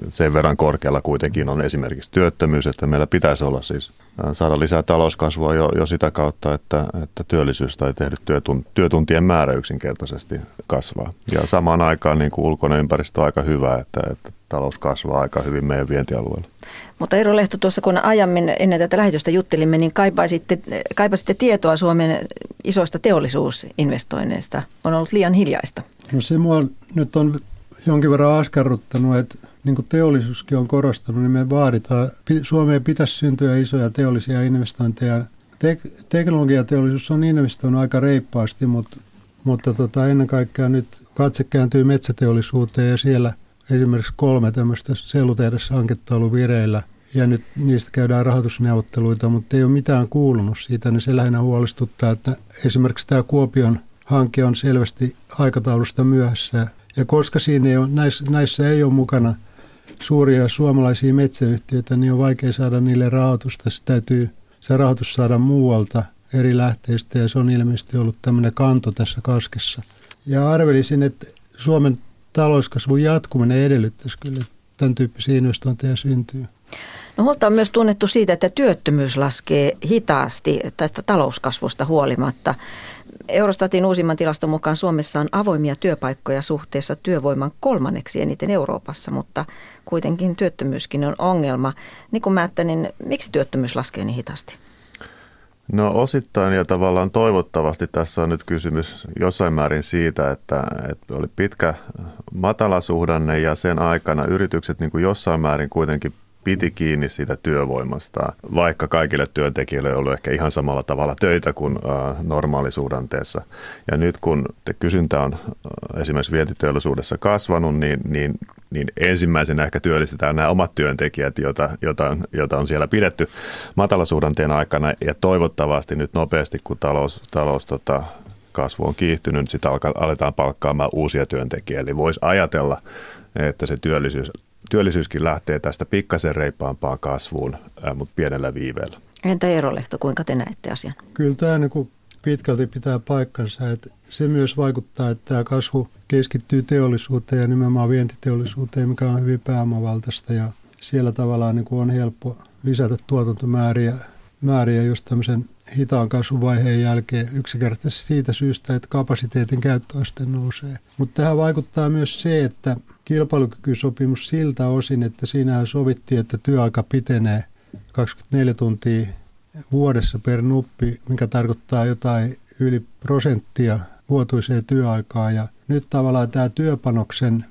sen verran korkealla kuitenkin on esimerkiksi työttömyys, että meillä pitäisi olla siis saada lisää talouskasvua jo, jo sitä kautta, että, että työllisyys tai tehdyt työtuntien määrä yksinkertaisesti kasvaa. Ja samaan aikaan niin kuin ulkoinen ympäristö on aika hyvä, että, että talous kasvaa aika hyvin meidän vientialueella. Mutta Eero Lehto, tuossa kun aiemmin ennen tätä lähetystä juttelimme, niin kaipaisitte, kaipaisitte tietoa Suomen isoista teollisuusinvestoinneista. On ollut liian hiljaista. No se mua nyt on jonkin verran askarruttanut, että niin kuin teollisuuskin on korostanut, niin me vaaditaan, Suomeen pitäisi syntyä isoja teollisia investointeja. Tek- teknologiateollisuus on investoinut aika reippaasti, mutta, mutta tota, ennen kaikkea nyt katse kääntyy metsäteollisuuteen ja siellä esimerkiksi kolme tämmöistä sellutehdashanketta ollut vireillä ja nyt niistä käydään rahoitusneuvotteluita, mutta ei ole mitään kuulunut siitä, niin se lähinnä huolestuttaa, että esimerkiksi tämä Kuopion hanke on selvästi aikataulusta myöhässä ja koska siinä ei ole, näissä, näissä ei ole mukana suuria suomalaisia metsäyhtiöitä, niin on vaikea saada niille rahoitusta. Se täytyy se rahoitus saada muualta eri lähteistä ja se on ilmeisesti ollut tämmöinen kanto tässä kaskessa. Ja arvelisin, että Suomen talouskasvun jatkuminen edellyttäisi kyllä, että tämän tyyppisiä investointeja syntyy. No huolta on myös tunnettu siitä, että työttömyys laskee hitaasti tästä talouskasvusta huolimatta. Eurostatin uusimman tilaston mukaan Suomessa on avoimia työpaikkoja suhteessa työvoiman kolmanneksi eniten Euroopassa, mutta kuitenkin työttömyyskin on ongelma. Niin kuin Määttänin, miksi työttömyys laskee niin hitaasti? No osittain ja tavallaan toivottavasti tässä on nyt kysymys jossain määrin siitä, että, että oli pitkä matalasuhdanne ja sen aikana yritykset niin kuin jossain määrin kuitenkin piti kiinni siitä työvoimasta, vaikka kaikille työntekijöille ei ollut ehkä ihan samalla tavalla töitä kuin normaalisuhdanteessa. Ja nyt kun te kysyntä on esimerkiksi vientiteollisuudessa kasvanut, niin, niin, niin ensimmäisenä ehkä työllistetään nämä omat työntekijät, joita, joita, on, joita on siellä pidetty matalasuhdanteen aikana. Ja toivottavasti nyt nopeasti, kun talous, talous tota, kasvu on kiihtynyt, niin sitä aletaan palkkaamaan uusia työntekijöitä. Eli voisi ajatella, että se työllisyys työllisyyskin lähtee tästä pikkasen reippaampaan kasvuun, mutta pienellä viiveellä. Entä Eero Lehto, kuinka te näette asian? Kyllä tämä niin pitkälti pitää paikkansa. Että se myös vaikuttaa, että tämä kasvu keskittyy teollisuuteen ja nimenomaan vientiteollisuuteen, mikä on hyvin pääomavaltaista ja siellä tavallaan niin kuin on helppo lisätä tuotantomääriä määriä just tämmöisen hitaan kasvuvaiheen jälkeen yksinkertaisesti siitä syystä, että kapasiteetin käyttöaste nousee. Mutta tähän vaikuttaa myös se, että kilpailukykysopimus siltä osin, että siinä sovittiin, että työaika pitenee 24 tuntia vuodessa per nuppi, mikä tarkoittaa jotain yli prosenttia vuotuiseen työaikaan. Ja nyt tavallaan tämä työpanoksen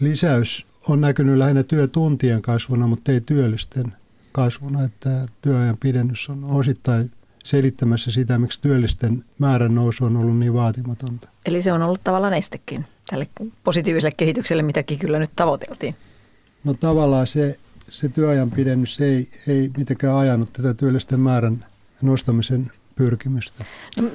lisäys on näkynyt lähinnä työtuntien kasvuna, mutta ei työllisten kasvuna. Että työajan pidennys on osittain selittämässä sitä, miksi työllisten määrän nousu on ollut niin vaatimatonta. Eli se on ollut tavallaan estekin tälle positiiviselle kehitykselle, mitäkin kyllä nyt tavoiteltiin. No tavallaan se, se työajan pidennys ei, ei mitenkään ajanut tätä työllisten määrän nostamisen pyrkimystä. No,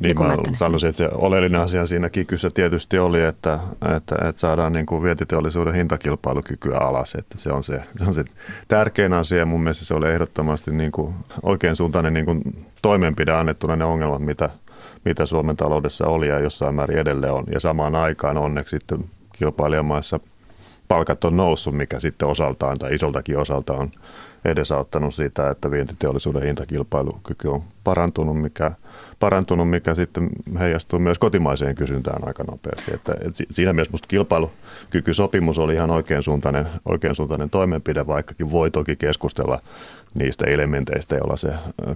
niin mä sanoisin, että se oleellinen asia siinä kikyssä tietysti oli, että, että, että saadaan niin kuin vientiteollisuuden hintakilpailukykyä alas. Että se, on se, se on se tärkein asia mun mielestä se oli ehdottomasti niin kuin oikein suuntainen niin kuin toimenpide annettuna ne ongelmat, mitä, mitä Suomen taloudessa oli ja jossain määrin edelleen on. Ja samaan aikaan onneksi sitten kilpailijamaissa palkat on noussut, mikä sitten osaltaan tai isoltakin osalta on edesauttanut sitä, että vientiteollisuuden hintakilpailukyky on parantunut, mikä, parantunut, mikä sitten heijastuu myös kotimaiseen kysyntään aika nopeasti. Että, että siinä mielessä minusta kilpailukykysopimus oli ihan oikein suuntainen, oikein suuntainen toimenpide, vaikkakin voi toki keskustella niistä elementeistä, joilla se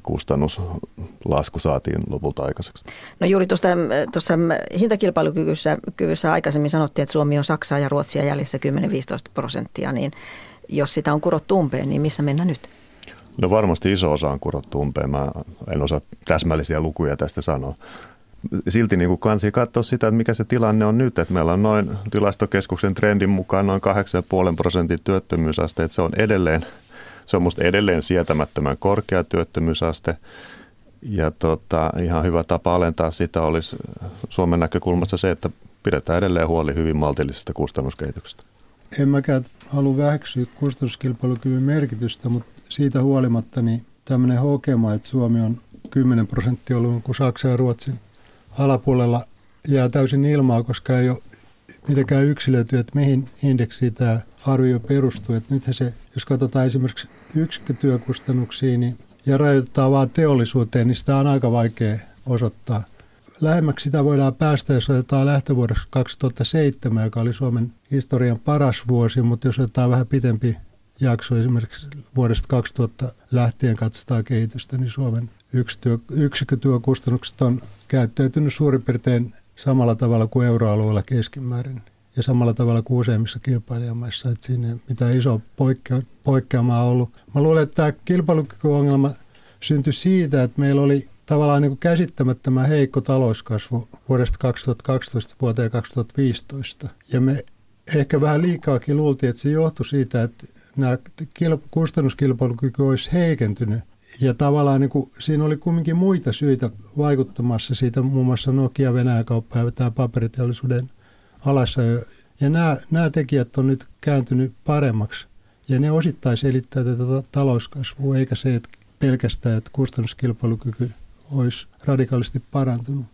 kustannuslasku saatiin lopulta aikaiseksi. No juuri tuosta, tuossa hintakilpailukyvyssä kyvyssä aikaisemmin sanottiin, että Suomi on Saksaa ja Ruotsia jäljessä 10-15 prosenttia, niin jos sitä on kurottu umpeen, niin missä mennään nyt? No varmasti iso osa on kurottu umpeen. Mä en osaa täsmällisiä lukuja tästä sanoa. Silti niin kuin kansi katsoa sitä, että mikä se tilanne on nyt. Että meillä on noin tilastokeskuksen trendin mukaan noin 8,5 prosentin työttömyysaste. Että se on edelleen Se on musta edelleen sietämättömän korkea työttömyysaste. Ja tota, ihan hyvä tapa alentaa sitä olisi Suomen näkökulmasta se, että pidetään edelleen huoli hyvin maltillisesta kustannuskehityksestä. En mäkään halua väheksyä kustannuskilpailukyvyn merkitystä, mutta siitä huolimatta niin tämmöinen hokema, että Suomi on 10 prosenttia ollut kuin Saksa ja Ruotsin alapuolella jää täysin ilmaa, koska ei ole mitenkään yksilöity, että mihin indeksiin tämä arvio perustuu. Että nythän se, jos katsotaan esimerkiksi yksikkötyökustannuksia niin, ja rajoitetaan vain teollisuuteen, niin sitä on aika vaikea osoittaa. Lähemmäksi sitä voidaan päästä, jos otetaan lähtövuodeksi 2007, joka oli Suomen historian paras vuosi, mutta jos otetaan vähän pitempi jakso, esimerkiksi vuodesta 2000 lähtien katsotaan kehitystä, niin Suomen yksikkötyökustannukset on käyttäytynyt suurin piirtein samalla tavalla kuin euroalueella keskimäärin ja samalla tavalla kuin useimmissa kilpailijamaissa, että siinä ei mitään iso poikkea, poikkeamaa ollut. Mä luulen, että tämä kilpailukykyongelma syntyi siitä, että meillä oli tavallaan niin kuin käsittämättömän heikko talouskasvu vuodesta 2012 vuoteen 2015. Ja me ehkä vähän liikaakin luultiin, että se johtui siitä, että nämä kustannuskilpailukyky olisi heikentynyt ja tavallaan niin kuin, siinä oli kumminkin muita syitä vaikuttamassa siitä, muun muassa Nokia, Venäjä kauppa ja tämä paperiteollisuuden alassa. Ja nämä, nämä tekijät on nyt kääntynyt paremmaksi. Ja ne osittain selittää tätä talouskasvua, eikä se että pelkästään, että kustannuskilpailukyky olisi radikaalisti parantunut.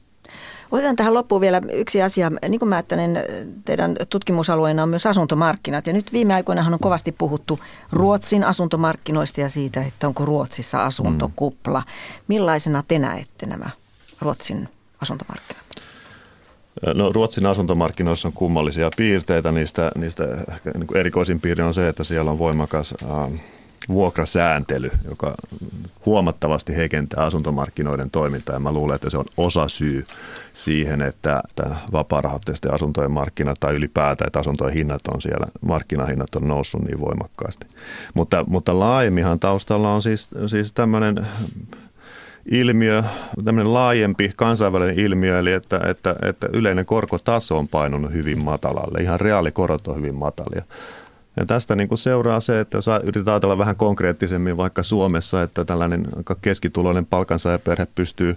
Otetaan tähän loppuun vielä yksi asia. Niin kuin mä ajattelen, teidän tutkimusalueena on myös asuntomarkkinat. Ja nyt viime aikoina on kovasti puhuttu Ruotsin asuntomarkkinoista ja siitä, että onko Ruotsissa asuntokupla. Millaisena te näette nämä Ruotsin asuntomarkkinat? No, Ruotsin asuntomarkkinoissa on kummallisia piirteitä. Niistä, niistä niin erikoisin piirre on se, että siellä on voimakas äh, vuokrasääntely, joka huomattavasti heikentää asuntomarkkinoiden toimintaa ja mä luulen, että se on osa syy siihen, että, vapaarahoitteisten asuntojen markkinat tai ylipäätään, että asuntojen hinnat on siellä, markkinahinnat on noussut niin voimakkaasti. Mutta, mutta laajemminhan taustalla on siis, siis tämmöinen ilmiö, tämmöinen laajempi kansainvälinen ilmiö, eli että, että, että yleinen korkotaso on painunut hyvin matalalle, ihan reaalikorot on hyvin matalia. Ja tästä niin kuin seuraa se, että jos yritetään ajatella vähän konkreettisemmin vaikka Suomessa, että tällainen keskituloinen palkansaajaperhe pystyy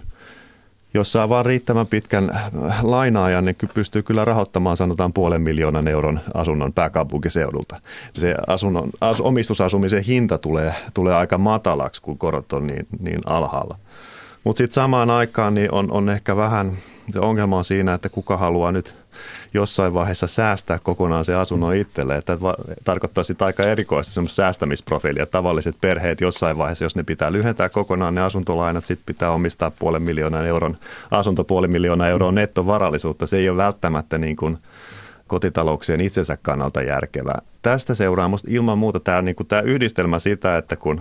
jos saa vaan riittävän pitkän lainaajan, niin pystyy kyllä rahoittamaan sanotaan puolen miljoonan euron asunnon pääkaupunkiseudulta. Se asunnon, as, omistusasumisen hinta tulee, tulee aika matalaksi, kun korot on niin, niin alhaalla. Mutta sitten samaan aikaan niin on, on ehkä vähän, se ongelma on siinä, että kuka haluaa nyt jossain vaiheessa säästää kokonaan se asunnon itselle. Että tarkoittaa sitä aika erikoista semmoista säästämisprofiilia. Tavalliset perheet jossain vaiheessa, jos ne pitää lyhentää kokonaan ne asuntolainat, sitten pitää omistaa puolen miljoonan euron asunto, puoli miljoonaa euroa nettovarallisuutta. Se ei ole välttämättä niin kuin kotitalouksien itsensä kannalta järkevää. Tästä seuraa ilman muuta tämä, niin kuin tämä yhdistelmä sitä, että kun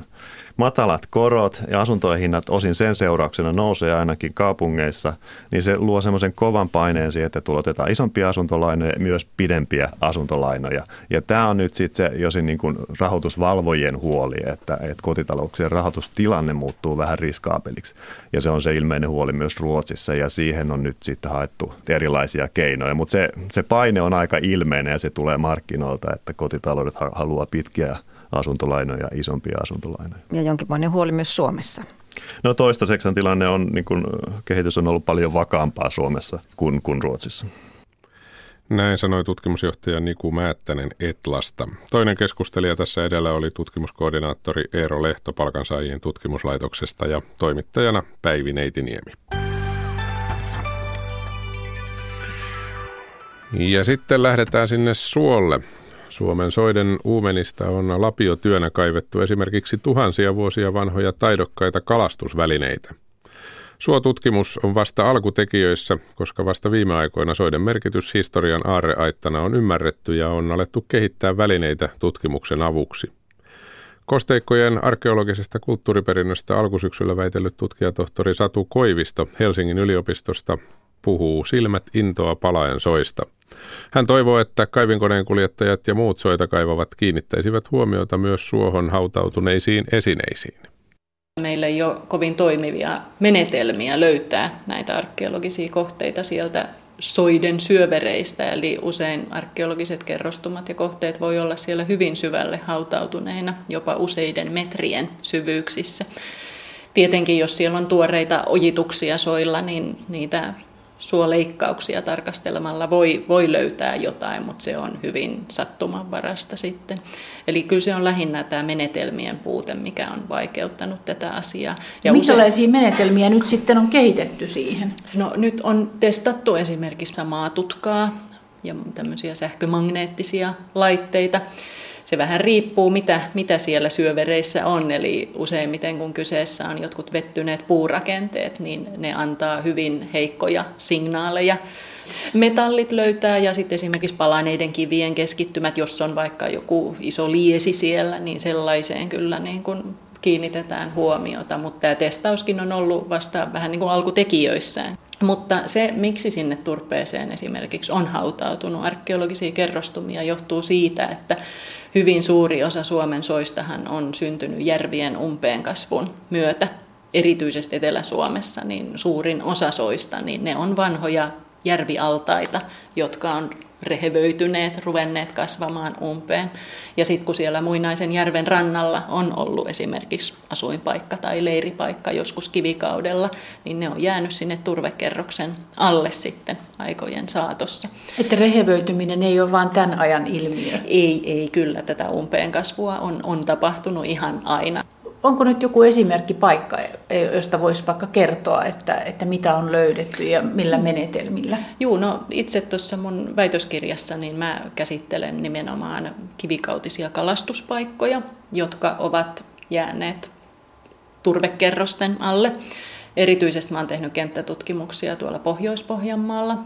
matalat korot ja asuntojen hinnat osin sen seurauksena nousee ainakin kaupungeissa, niin se luo semmoisen kovan paineen siihen, että tulotetaan isompia asuntolainoja ja myös pidempiä asuntolainoja. Ja tämä on nyt sitten se josin niin kuin rahoitusvalvojien huoli, että, että kotitalouksien rahoitustilanne muuttuu vähän riskaapeliksi. Ja se on se ilmeinen huoli myös Ruotsissa ja siihen on nyt sitten haettu erilaisia keinoja. Mutta se, se paine on aika ilmeinen ja se tulee markkinoilta, että kotitaloudet haluaa pitkiä asuntolainoja, isompia asuntolainoja. Ja jonkinlainen huoli myös Suomessa. No toistaiseksi tilanne on, niin kuin, kehitys on ollut paljon vakaampaa Suomessa kuin, kuin Ruotsissa. Näin sanoi tutkimusjohtaja Niku Määttänen Etlasta. Toinen keskustelija tässä edellä oli tutkimuskoordinaattori Eero Lehto palkansaajien tutkimuslaitoksesta ja toimittajana Päivi Neitiniemi. Ja sitten lähdetään sinne suolle. Suomen soiden uumenista on lapiotyönä kaivettu esimerkiksi tuhansia vuosia vanhoja taidokkaita kalastusvälineitä. Suotutkimus on vasta alkutekijöissä, koska vasta viime aikoina soiden merkitys historian aarreaittana on ymmärretty ja on alettu kehittää välineitä tutkimuksen avuksi. Kosteikkojen arkeologisesta kulttuuriperinnöstä alkusyksyllä väitellyt tutkijatohtori Satu Koivisto Helsingin yliopistosta puhuu silmät intoa palaen soista. Hän toivoo, että kaivinkoneen kuljettajat ja muut soita kaivavat kiinnittäisivät huomiota myös suohon hautautuneisiin esineisiin. Meillä ei ole kovin toimivia menetelmiä löytää näitä arkeologisia kohteita sieltä soiden syövereistä, eli usein arkeologiset kerrostumat ja kohteet voi olla siellä hyvin syvälle hautautuneina, jopa useiden metrien syvyyksissä. Tietenkin, jos siellä on tuoreita ojituksia soilla, niin niitä suoleikkauksia tarkastelemalla voi, voi löytää jotain, mutta se on hyvin sattumanvarasta sitten. Eli kyllä se on lähinnä tämä menetelmien puute, mikä on vaikeuttanut tätä asiaa. Ja Minkälaisia usein... menetelmiä nyt sitten on kehitetty siihen? No nyt on testattu esimerkiksi samaa tutkaa ja tämmöisiä sähkömagneettisia laitteita se vähän riippuu, mitä, mitä siellä syövereissä on. Eli useimmiten kun kyseessä on jotkut vettyneet puurakenteet, niin ne antaa hyvin heikkoja signaaleja. Metallit löytää ja sitten esimerkiksi palaneiden kivien keskittymät, jos on vaikka joku iso liesi siellä, niin sellaiseen kyllä niin kuin kiinnitetään huomiota, mutta tämä testauskin on ollut vasta vähän niin kuin alkutekijöissään. Mutta se, miksi sinne turpeeseen esimerkiksi on hautautunut arkeologisia kerrostumia, johtuu siitä, että hyvin suuri osa Suomen soistahan on syntynyt järvien umpeen kasvun myötä. Erityisesti Etelä-Suomessa niin suurin osa soista, niin ne on vanhoja järvialtaita, jotka on rehevöityneet, ruvenneet kasvamaan umpeen. Ja sitten kun siellä muinaisen järven rannalla on ollut esimerkiksi asuinpaikka tai leiripaikka joskus kivikaudella, niin ne on jäänyt sinne turvekerroksen alle sitten aikojen saatossa. Että rehevöityminen ei ole vain tämän ajan ilmiö? Ei, ei kyllä. Tätä umpeen kasvua on, on tapahtunut ihan aina onko nyt joku esimerkkipaikka, josta voisi vaikka kertoa, että, että mitä on löydetty ja millä menetelmillä? Joo, no itse tuossa mun väitöskirjassa niin mä käsittelen nimenomaan kivikautisia kalastuspaikkoja, jotka ovat jääneet turvekerrosten alle. Erityisesti mä oon tehnyt kenttätutkimuksia tuolla Pohjois-Pohjanmaalla,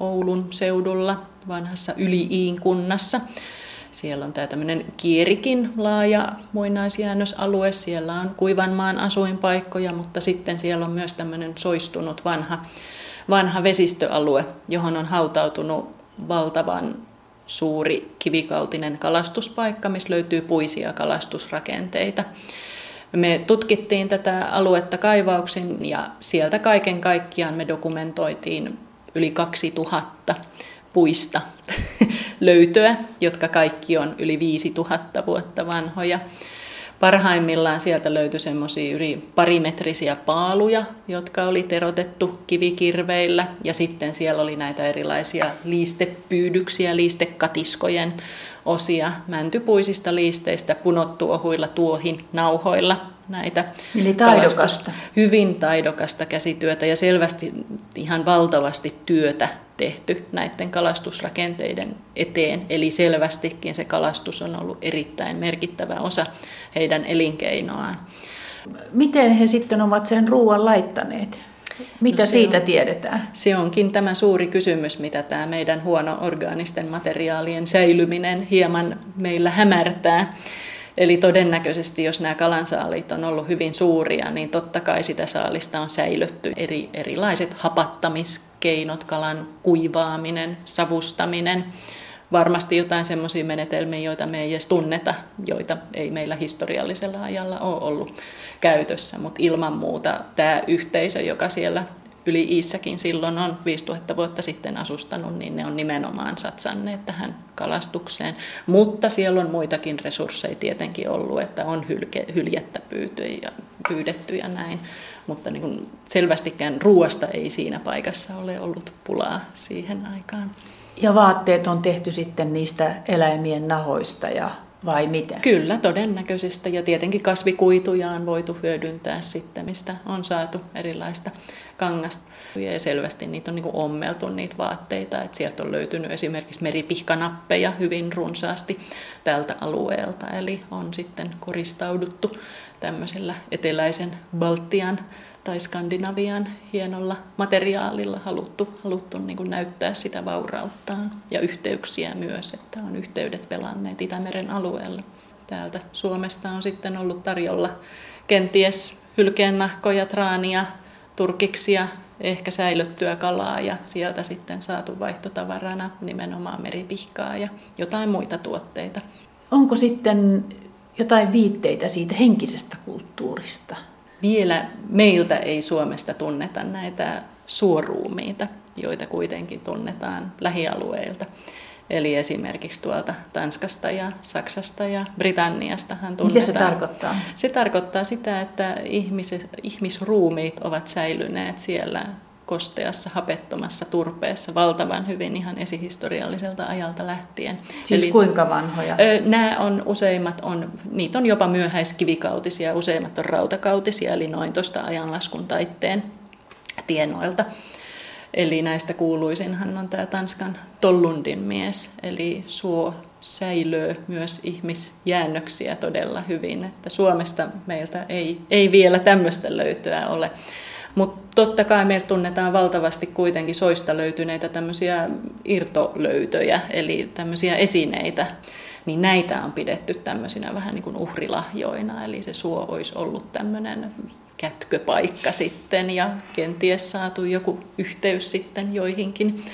Oulun seudulla, vanhassa Yli-Iin kunnassa. Siellä on tämä tämmöinen kierikin laaja muinaisjäännösalue. Siellä on kuivanmaan asuinpaikkoja, mutta sitten siellä on myös tämmöinen soistunut vanha, vanha vesistöalue, johon on hautautunut valtavan suuri kivikautinen kalastuspaikka, missä löytyy puisia kalastusrakenteita. Me tutkittiin tätä aluetta kaivauksin ja sieltä kaiken kaikkiaan me dokumentoitiin yli 2000 puista *laughs* löytöä, jotka kaikki on yli 5000 vuotta vanhoja. Parhaimmillaan sieltä löytyi semmoisia yli parimetrisiä paaluja, jotka oli terotettu kivikirveillä. Ja sitten siellä oli näitä erilaisia liistepyydyksiä, liistekatiskojen osia mäntypuisista liisteistä punottuohuilla tuohin nauhoilla näitä Eli taidokasta. Hyvin taidokasta käsityötä ja selvästi ihan valtavasti työtä tehty näiden kalastusrakenteiden eteen. Eli selvästikin se kalastus on ollut erittäin merkittävä osa heidän elinkeinoaan. Miten he sitten ovat sen ruoan laittaneet? Mitä no siitä on, tiedetään? Se onkin tämä suuri kysymys, mitä tämä meidän huono orgaanisten materiaalien säilyminen hieman meillä hämärtää. Eli todennäköisesti, jos nämä kalansaalit on ollut hyvin suuria, niin totta kai sitä saalista on säilytty eri, erilaiset hapattamiskeinot, kalan kuivaaminen, savustaminen. Varmasti jotain semmoisia menetelmiä, joita me ei edes tunneta, joita ei meillä historiallisella ajalla ole ollut käytössä, mutta ilman muuta tämä yhteisö, joka siellä yli Iissäkin silloin on 5000 vuotta sitten asustanut, niin ne on nimenomaan satsanneet tähän kalastukseen. Mutta siellä on muitakin resursseja tietenkin ollut, että on hylke, hyljettä ja pyydetty ja näin. Mutta niin kuin selvästikään ruoasta ei siinä paikassa ole ollut pulaa siihen aikaan. Ja vaatteet on tehty sitten niistä eläimien nahoista ja vai miten? Kyllä, todennäköisesti. Ja tietenkin kasvikuituja on voitu hyödyntää sitten, mistä on saatu erilaista kangasta. Ja selvästi niitä on niin kuin ommeltu niitä vaatteita, että sieltä on löytynyt esimerkiksi meripihkanappeja hyvin runsaasti tältä alueelta. Eli on sitten koristauduttu tämmöisellä eteläisen Baltian tai Skandinavian hienolla materiaalilla haluttu, haluttu niin kuin näyttää sitä vaurauttaan ja yhteyksiä myös, että on yhteydet pelanneet Itämeren alueella. Täältä Suomesta on sitten ollut tarjolla kenties hylkeennahkoja, traania, turkiksia, ehkä säilyttyä kalaa ja sieltä sitten saatu vaihtotavarana nimenomaan meripihkaa ja jotain muita tuotteita. Onko sitten jotain viitteitä siitä henkisestä kulttuurista? Vielä meiltä ei Suomesta tunneta näitä suoruumiita. joita kuitenkin tunnetaan lähialueilta. Eli esimerkiksi tuolta Tanskasta ja Saksasta ja Britanniasta hän tunnetaan. Mitä se tarkoittaa? Se tarkoittaa sitä, että ihmis, ihmisruumiit ovat säilyneet siellä kosteassa, hapettomassa turpeessa valtavan hyvin ihan esihistorialliselta ajalta lähtien. Siis Eli, kuinka vanhoja? Nämä on useimmat, on, niitä on jopa myöhäiskivikautisia, useimmat on rautakautisia, eli noin tuosta ajanlaskun taitteen tienoilta. Eli näistä kuuluisinhan on tämä Tanskan Tollundin mies, eli suo säilöö myös ihmisjäännöksiä todella hyvin. Että Suomesta meiltä ei, ei vielä tämmöistä löytöä ole. Mutta totta kai meiltä tunnetaan valtavasti kuitenkin soista löytyneitä tämmöisiä irtolöytöjä, eli tämmöisiä esineitä, niin näitä on pidetty tämmöisinä vähän niin kuin uhrilahjoina, eli se suo olisi ollut tämmöinen kätköpaikka sitten ja kenties saatu joku yhteys sitten joihinkin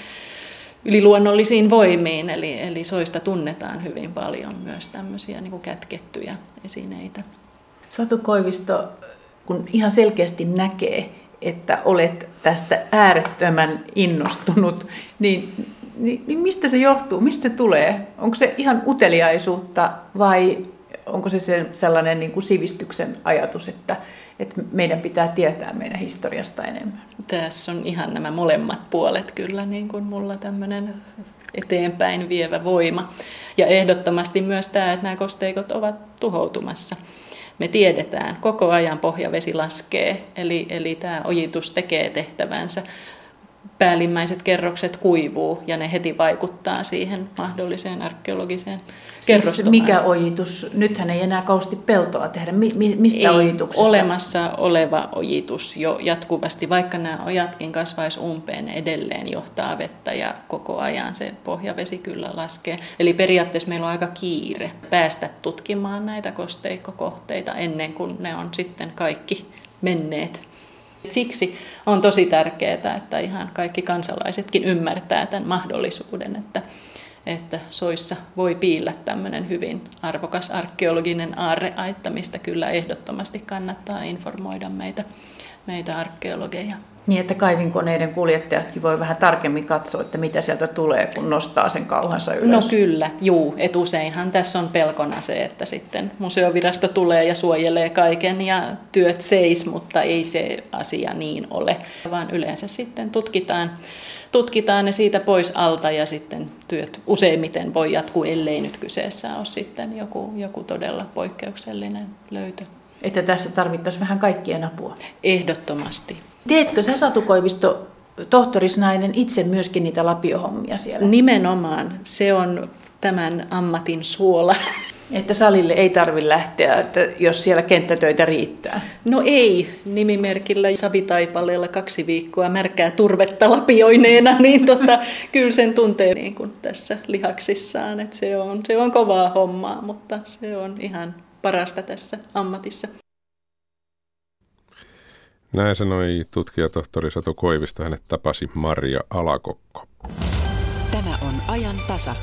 yliluonnollisiin voimiin, eli, eli soista tunnetaan hyvin paljon myös tämmöisiä niin kuin kätkettyjä esineitä. Satu Koivisto, kun ihan selkeästi näkee, että olet tästä äärettömän innostunut, niin, niin, niin mistä se johtuu? Mistä se tulee? Onko se ihan uteliaisuutta vai onko se, se sellainen niin kuin sivistyksen ajatus, että, että meidän pitää tietää meidän historiasta enemmän? Tässä on ihan nämä molemmat puolet kyllä, niin kuin mulla tämmöinen eteenpäin vievä voima. Ja ehdottomasti myös tämä, että nämä kosteikot ovat tuhoutumassa me tiedetään, koko ajan pohjavesi laskee, eli, eli tämä ojitus tekee tehtävänsä. Päällimmäiset kerrokset kuivuu ja ne heti vaikuttaa siihen mahdolliseen arkeologiseen Siis mikä ojitus? Nythän ei enää kausti peltoa tehdä. Mi- mistä ei ojituksesta? olemassa oleva ojitus jo jatkuvasti, vaikka nämä ojatkin kasvaisi umpeen, edelleen johtaa vettä ja koko ajan se pohjavesi kyllä laskee. Eli periaatteessa meillä on aika kiire päästä tutkimaan näitä kosteikkokohteita ennen kuin ne on sitten kaikki menneet Siksi on tosi tärkeää, että ihan kaikki kansalaisetkin ymmärtää tämän mahdollisuuden, että että soissa voi piillä tämmöinen hyvin arvokas arkeologinen aarreaitta, mistä kyllä ehdottomasti kannattaa informoida meitä, meitä arkeologeja. Niin, että kaivinkoneiden kuljettajatkin voi vähän tarkemmin katsoa, että mitä sieltä tulee, kun nostaa sen kauhansa ylös. No kyllä, juu. Et useinhan tässä on pelkona se, että sitten museovirasto tulee ja suojelee kaiken ja työt seis, mutta ei se asia niin ole, vaan yleensä sitten tutkitaan tutkitaan ne siitä pois alta ja sitten työt useimmiten voi jatkuu, ellei nyt kyseessä ole sitten joku, joku todella poikkeuksellinen löytö. Että tässä tarvittaisiin vähän kaikkien apua. Ehdottomasti. Teetkö sä Satu Koivisto, tohtorisnainen, itse myöskin niitä lapiohommia siellä? Nimenomaan. Se on tämän ammatin suola. Että salille ei tarvitse lähteä, että jos siellä kenttätöitä riittää. No ei, nimimerkillä savitaipaleella kaksi viikkoa märkää turvetta lapioineena, *laughs* niin tota, kyllä sen tuntee niin kuin tässä lihaksissaan, että se on, se on kovaa hommaa, mutta se on ihan parasta tässä ammatissa. Näin sanoi tutkijatohtori Satu Koivisto, hänet tapasi Maria Alakokko. Tämä on ajan tasa.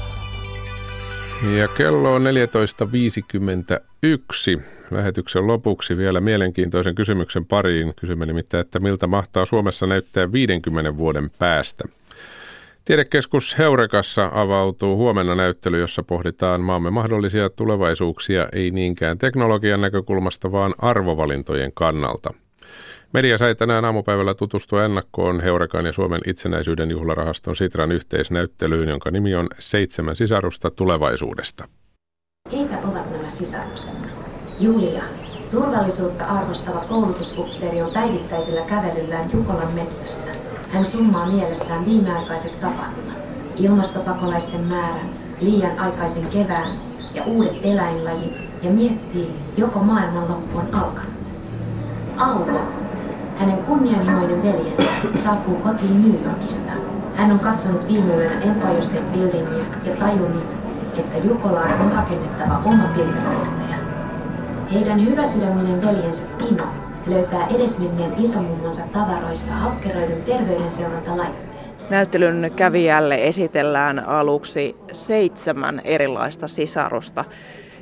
Ja kello on 14.51. Lähetyksen lopuksi vielä mielenkiintoisen kysymyksen pariin. Kysymme nimittäin, että miltä mahtaa Suomessa näyttää 50 vuoden päästä. Tiedekeskus Heurekassa avautuu huomenna näyttely, jossa pohditaan maamme mahdollisia tulevaisuuksia ei niinkään teknologian näkökulmasta, vaan arvovalintojen kannalta – Media sai tänään aamupäivällä tutustua ennakkoon Heurekan ja Suomen itsenäisyyden juhlarahaston Sitran yhteisnäyttelyyn, jonka nimi on Seitsemän sisarusta tulevaisuudesta. Keitä ovat nämä sisaruksemme? Julia, turvallisuutta arvostava koulutusupseeri on päivittäisellä kävelyllään Jukolan metsässä. Hän summaa mielessään viimeaikaiset tapahtumat, ilmastopakolaisten määrän, liian aikaisen kevään ja uudet eläinlajit ja miettii, joko maailmanloppu on alkanut. Auko hänen kunnianhimoinen veljensä saapuu kotiin New Yorkista. Hän on katsonut viime yönä Empire State Buildingia ja tajunnut, että Jukolaan on rakennettava oma pilvenpiirtäjä. Heidän hyväsydäminen veljensä Tino löytää edesmenneen isomummonsa tavaroista hakkeroidun terveydenseurantalaitteen. Näyttelyn kävijälle esitellään aluksi seitsemän erilaista sisarusta.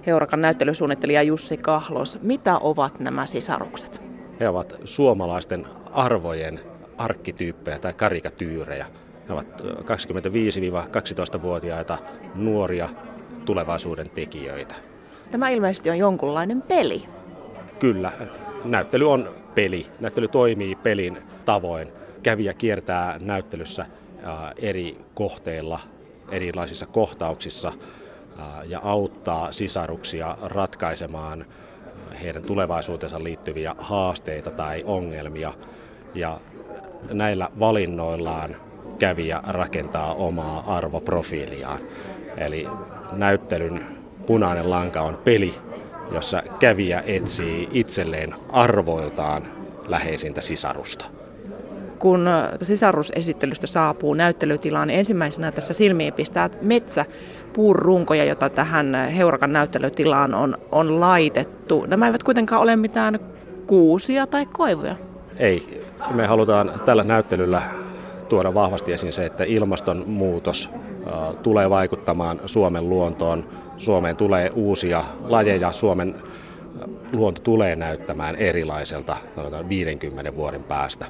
Heurakan näyttelysuunnittelija Jussi Kahlos, mitä ovat nämä sisarukset? He ovat suomalaisten arvojen arkkityyppejä tai karikatyyrejä. Ne ovat 25-12-vuotiaita nuoria tulevaisuuden tekijöitä. Tämä ilmeisesti on jonkunlainen peli. Kyllä, näyttely on peli. Näyttely toimii pelin tavoin. Kävijä kiertää näyttelyssä eri kohteilla, erilaisissa kohtauksissa ja auttaa sisaruksia ratkaisemaan heidän tulevaisuutensa liittyviä haasteita tai ongelmia. Ja näillä valinnoillaan kävijä rakentaa omaa arvoprofiiliaan. Eli näyttelyn punainen lanka on peli, jossa kävijä etsii itselleen arvoiltaan läheisintä sisarusta. Kun sisarusesittelystä saapuu näyttelytilaan, niin ensimmäisenä tässä silmiin pistää metsä puurunkoja, jota tähän Heurakan näyttelytilaan on, on laitettu. Nämä eivät kuitenkaan ole mitään kuusia tai koivuja. Ei. Me halutaan tällä näyttelyllä tuoda vahvasti esiin se, että ilmastonmuutos tulee vaikuttamaan Suomen luontoon. Suomeen tulee uusia lajeja, Suomen luonto tulee näyttämään erilaiselta 50 vuoden päästä.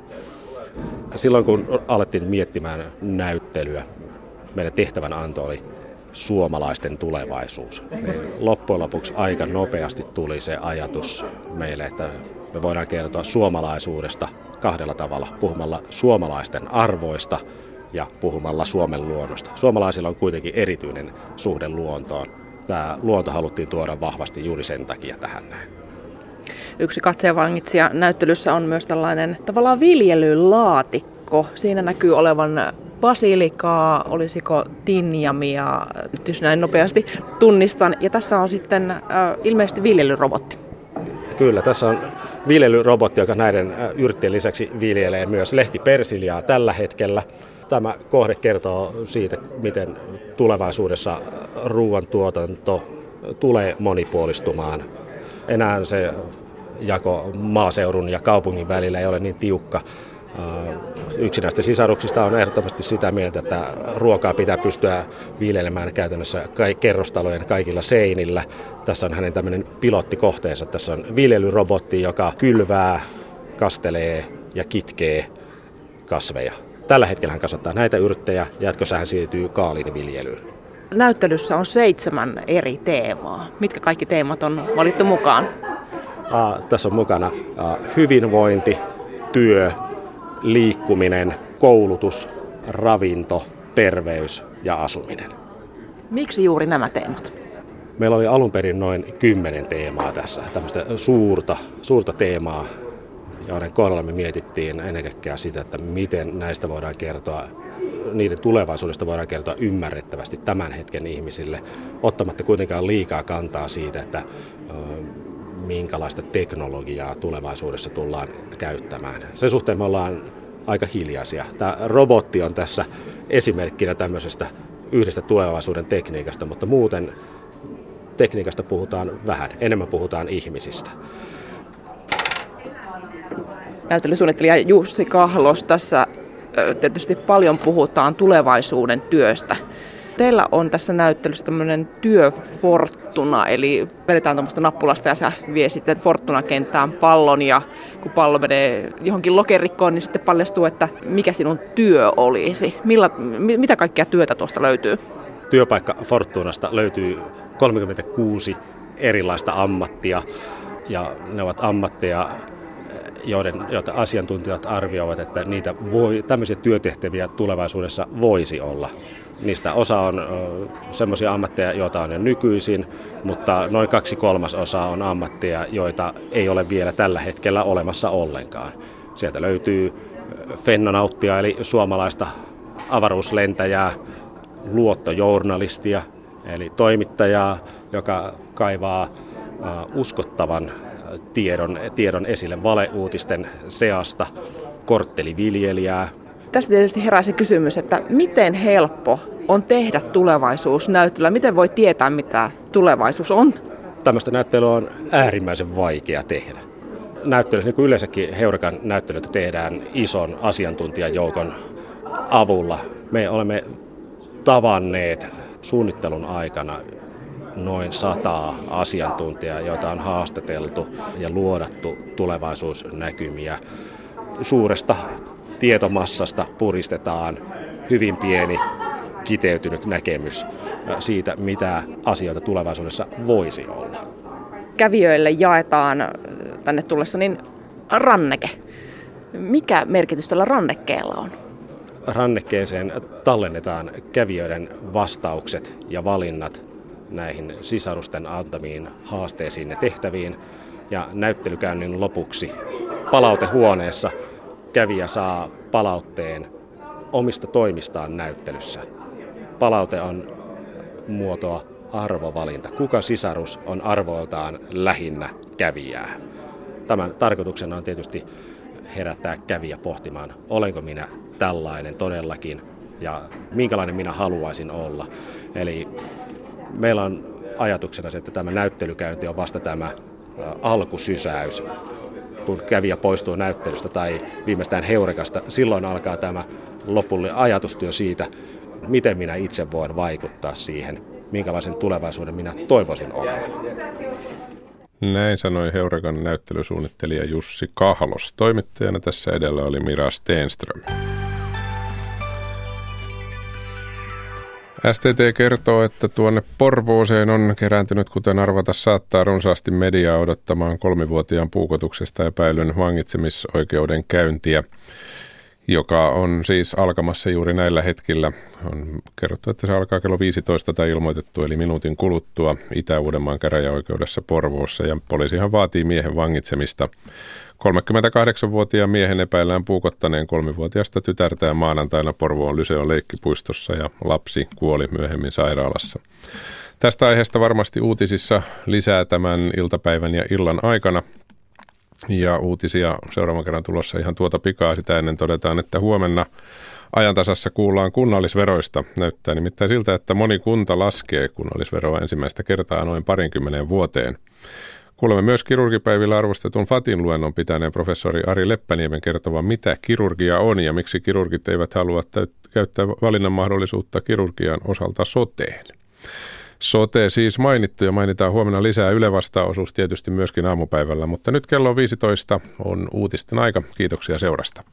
Silloin kun alettiin miettimään näyttelyä, meidän tehtävän anto oli suomalaisten tulevaisuus. Niin loppujen lopuksi aika nopeasti tuli se ajatus meille, että me voidaan kertoa suomalaisuudesta kahdella tavalla, puhumalla suomalaisten arvoista ja puhumalla Suomen luonnosta. Suomalaisilla on kuitenkin erityinen suhde luontoon. Tämä luonto haluttiin tuoda vahvasti juuri sen takia tähän näin. Yksi katseenvangitsija näyttelyssä on myös tällainen tavallaan viljelylaatikko. Siinä näkyy olevan basilikaa, olisiko tinjamia, jos näin nopeasti tunnistan. Ja tässä on sitten äh, ilmeisesti viljelyrobotti. Kyllä, tässä on viljelyrobotti, joka näiden äh, yrttien lisäksi viljelee myös lehtipersiljaa tällä hetkellä. Tämä kohde kertoo siitä, miten tulevaisuudessa ruoantuotanto tulee monipuolistumaan. Enää se jako maaseudun ja kaupungin välillä ei ole niin tiukka. Yksi näistä sisaruksista on ehdottomasti sitä mieltä, että ruokaa pitää pystyä viljelemään käytännössä kerrostalojen kaikilla seinillä. Tässä on hänen tämmöinen pilottikohteensa. Tässä on viljelyrobotti, joka kylvää, kastelee ja kitkee kasveja. Tällä hetkellä hän kasvattaa näitä yrttejä, jatkossa hän siirtyy kaaliiniviljelyyn. Näyttelyssä on seitsemän eri teemaa. Mitkä kaikki teemat on valittu mukaan? Aa, tässä on mukana hyvinvointi, työ, liikkuminen, koulutus, ravinto, terveys ja asuminen. Miksi juuri nämä teemat? Meillä oli alun perin noin kymmenen teemaa tässä, tämmöistä suurta, suurta teemaa, joiden kohdalla me mietittiin ennen kaikkea sitä, että miten näistä voidaan kertoa, niiden tulevaisuudesta voidaan kertoa ymmärrettävästi tämän hetken ihmisille, ottamatta kuitenkaan liikaa kantaa siitä, että minkälaista teknologiaa tulevaisuudessa tullaan käyttämään. Sen suhteen me ollaan aika hiljaisia. Tämä robotti on tässä esimerkkinä tämmöisestä yhdestä tulevaisuuden tekniikasta, mutta muuten tekniikasta puhutaan vähän, enemmän puhutaan ihmisistä. Näyttelysuunnittelija Jussi Kahlos, tässä tietysti paljon puhutaan tulevaisuuden työstä. Teillä on tässä näyttelyssä tämmöinen työfortuna, eli vedetään tuommoista nappulasta ja sä vie sitten Fortuna-kenttään pallon ja kun pallo menee johonkin lokerikkoon, niin sitten paljastuu, että mikä sinun työ olisi. Milla, mitä kaikkea työtä tuosta löytyy? Työpaikka Fortunasta löytyy 36 erilaista ammattia ja ne ovat ammatteja, joiden, joita asiantuntijat arvioivat, että niitä voi, tämmöisiä työtehtäviä tulevaisuudessa voisi olla. Niistä osa on semmoisia ammatteja, joita on jo nykyisin, mutta noin kaksi kolmasosaa on ammatteja, joita ei ole vielä tällä hetkellä olemassa ollenkaan. Sieltä löytyy fennonauttia eli suomalaista avaruuslentäjää, luottojournalistia eli toimittajaa, joka kaivaa uskottavan tiedon, tiedon esille valeuutisten seasta, kortteliviljelijää, Tästä tietysti herää se kysymys, että miten helppo on tehdä tulevaisuusnäyttelyä? Miten voi tietää, mitä tulevaisuus on? Tällaista näyttelyä on äärimmäisen vaikea tehdä. Näyttelyssä, niin kuin yleensäkin Heurakan näyttelyitä tehdään ison asiantuntijajoukon avulla. Me olemme tavanneet suunnittelun aikana noin sataa asiantuntijaa, joita on haastateltu ja luodattu tulevaisuusnäkymiä suuresta tietomassasta puristetaan hyvin pieni kiteytynyt näkemys siitä, mitä asioita tulevaisuudessa voisi olla. Kävijöille jaetaan tänne tullessa niin ranneke. Mikä merkitys tällä rannekkeella on? Rannekkeeseen tallennetaan kävijöiden vastaukset ja valinnat näihin sisarusten antamiin haasteisiin ja tehtäviin. Ja näyttelykäynnin lopuksi palautehuoneessa kävijä saa palautteen omista toimistaan näyttelyssä. Palaute on muotoa arvovalinta. Kuka sisarus on arvoiltaan lähinnä kävijää? Tämän tarkoituksena on tietysti herättää kävijä pohtimaan, olenko minä tällainen todellakin ja minkälainen minä haluaisin olla. Eli meillä on ajatuksena se, että tämä näyttelykäynti on vasta tämä alkusysäys. Kun kävijä poistuu näyttelystä tai viimeistään heurekasta, silloin alkaa tämä lopullinen ajatustyö siitä, miten minä itse voin vaikuttaa siihen, minkälaisen tulevaisuuden minä toivoisin olevan. Näin sanoi Heurekan näyttelysuunnittelija Jussi Kahlos. Toimittajana tässä edellä oli Mira Steenström. STT kertoo, että tuonne Porvooseen on kerääntynyt, kuten arvata saattaa, runsaasti mediaa odottamaan kolmivuotiaan puukotuksesta epäilyn vangitsemisoikeuden käyntiä joka on siis alkamassa juuri näillä hetkillä. On kerrottu, että se alkaa kello 15 tai ilmoitettu, eli minuutin kuluttua Itä-Uudenmaan käräjäoikeudessa Porvoossa, ja poliisihan vaatii miehen vangitsemista. 38-vuotiaan miehen epäillään puukottaneen kolmivuotiaasta tytärtään maanantaina Porvoon Lyseon leikkipuistossa ja lapsi kuoli myöhemmin sairaalassa. Tästä aiheesta varmasti uutisissa lisää tämän iltapäivän ja illan aikana. Ja uutisia seuraavan kerran tulossa ihan tuota pikaa. Sitä ennen todetaan, että huomenna ajantasassa kuullaan kunnallisveroista. Näyttää nimittäin siltä, että moni kunta laskee kunnallisveroa ensimmäistä kertaa noin parinkymmeneen vuoteen. Kuulemme myös kirurgipäivillä arvostetun Fatin luennon pitäneen professori Ari Leppäniemen kertovan, mitä kirurgia on ja miksi kirurgit eivät halua täyt- käyttää valinnan mahdollisuutta kirurgian osalta soteen. Sote siis mainittu ja mainitaan huomenna lisää Yle vastaosuus tietysti myöskin aamupäivällä, mutta nyt kello 15 on uutisten aika. Kiitoksia seurasta.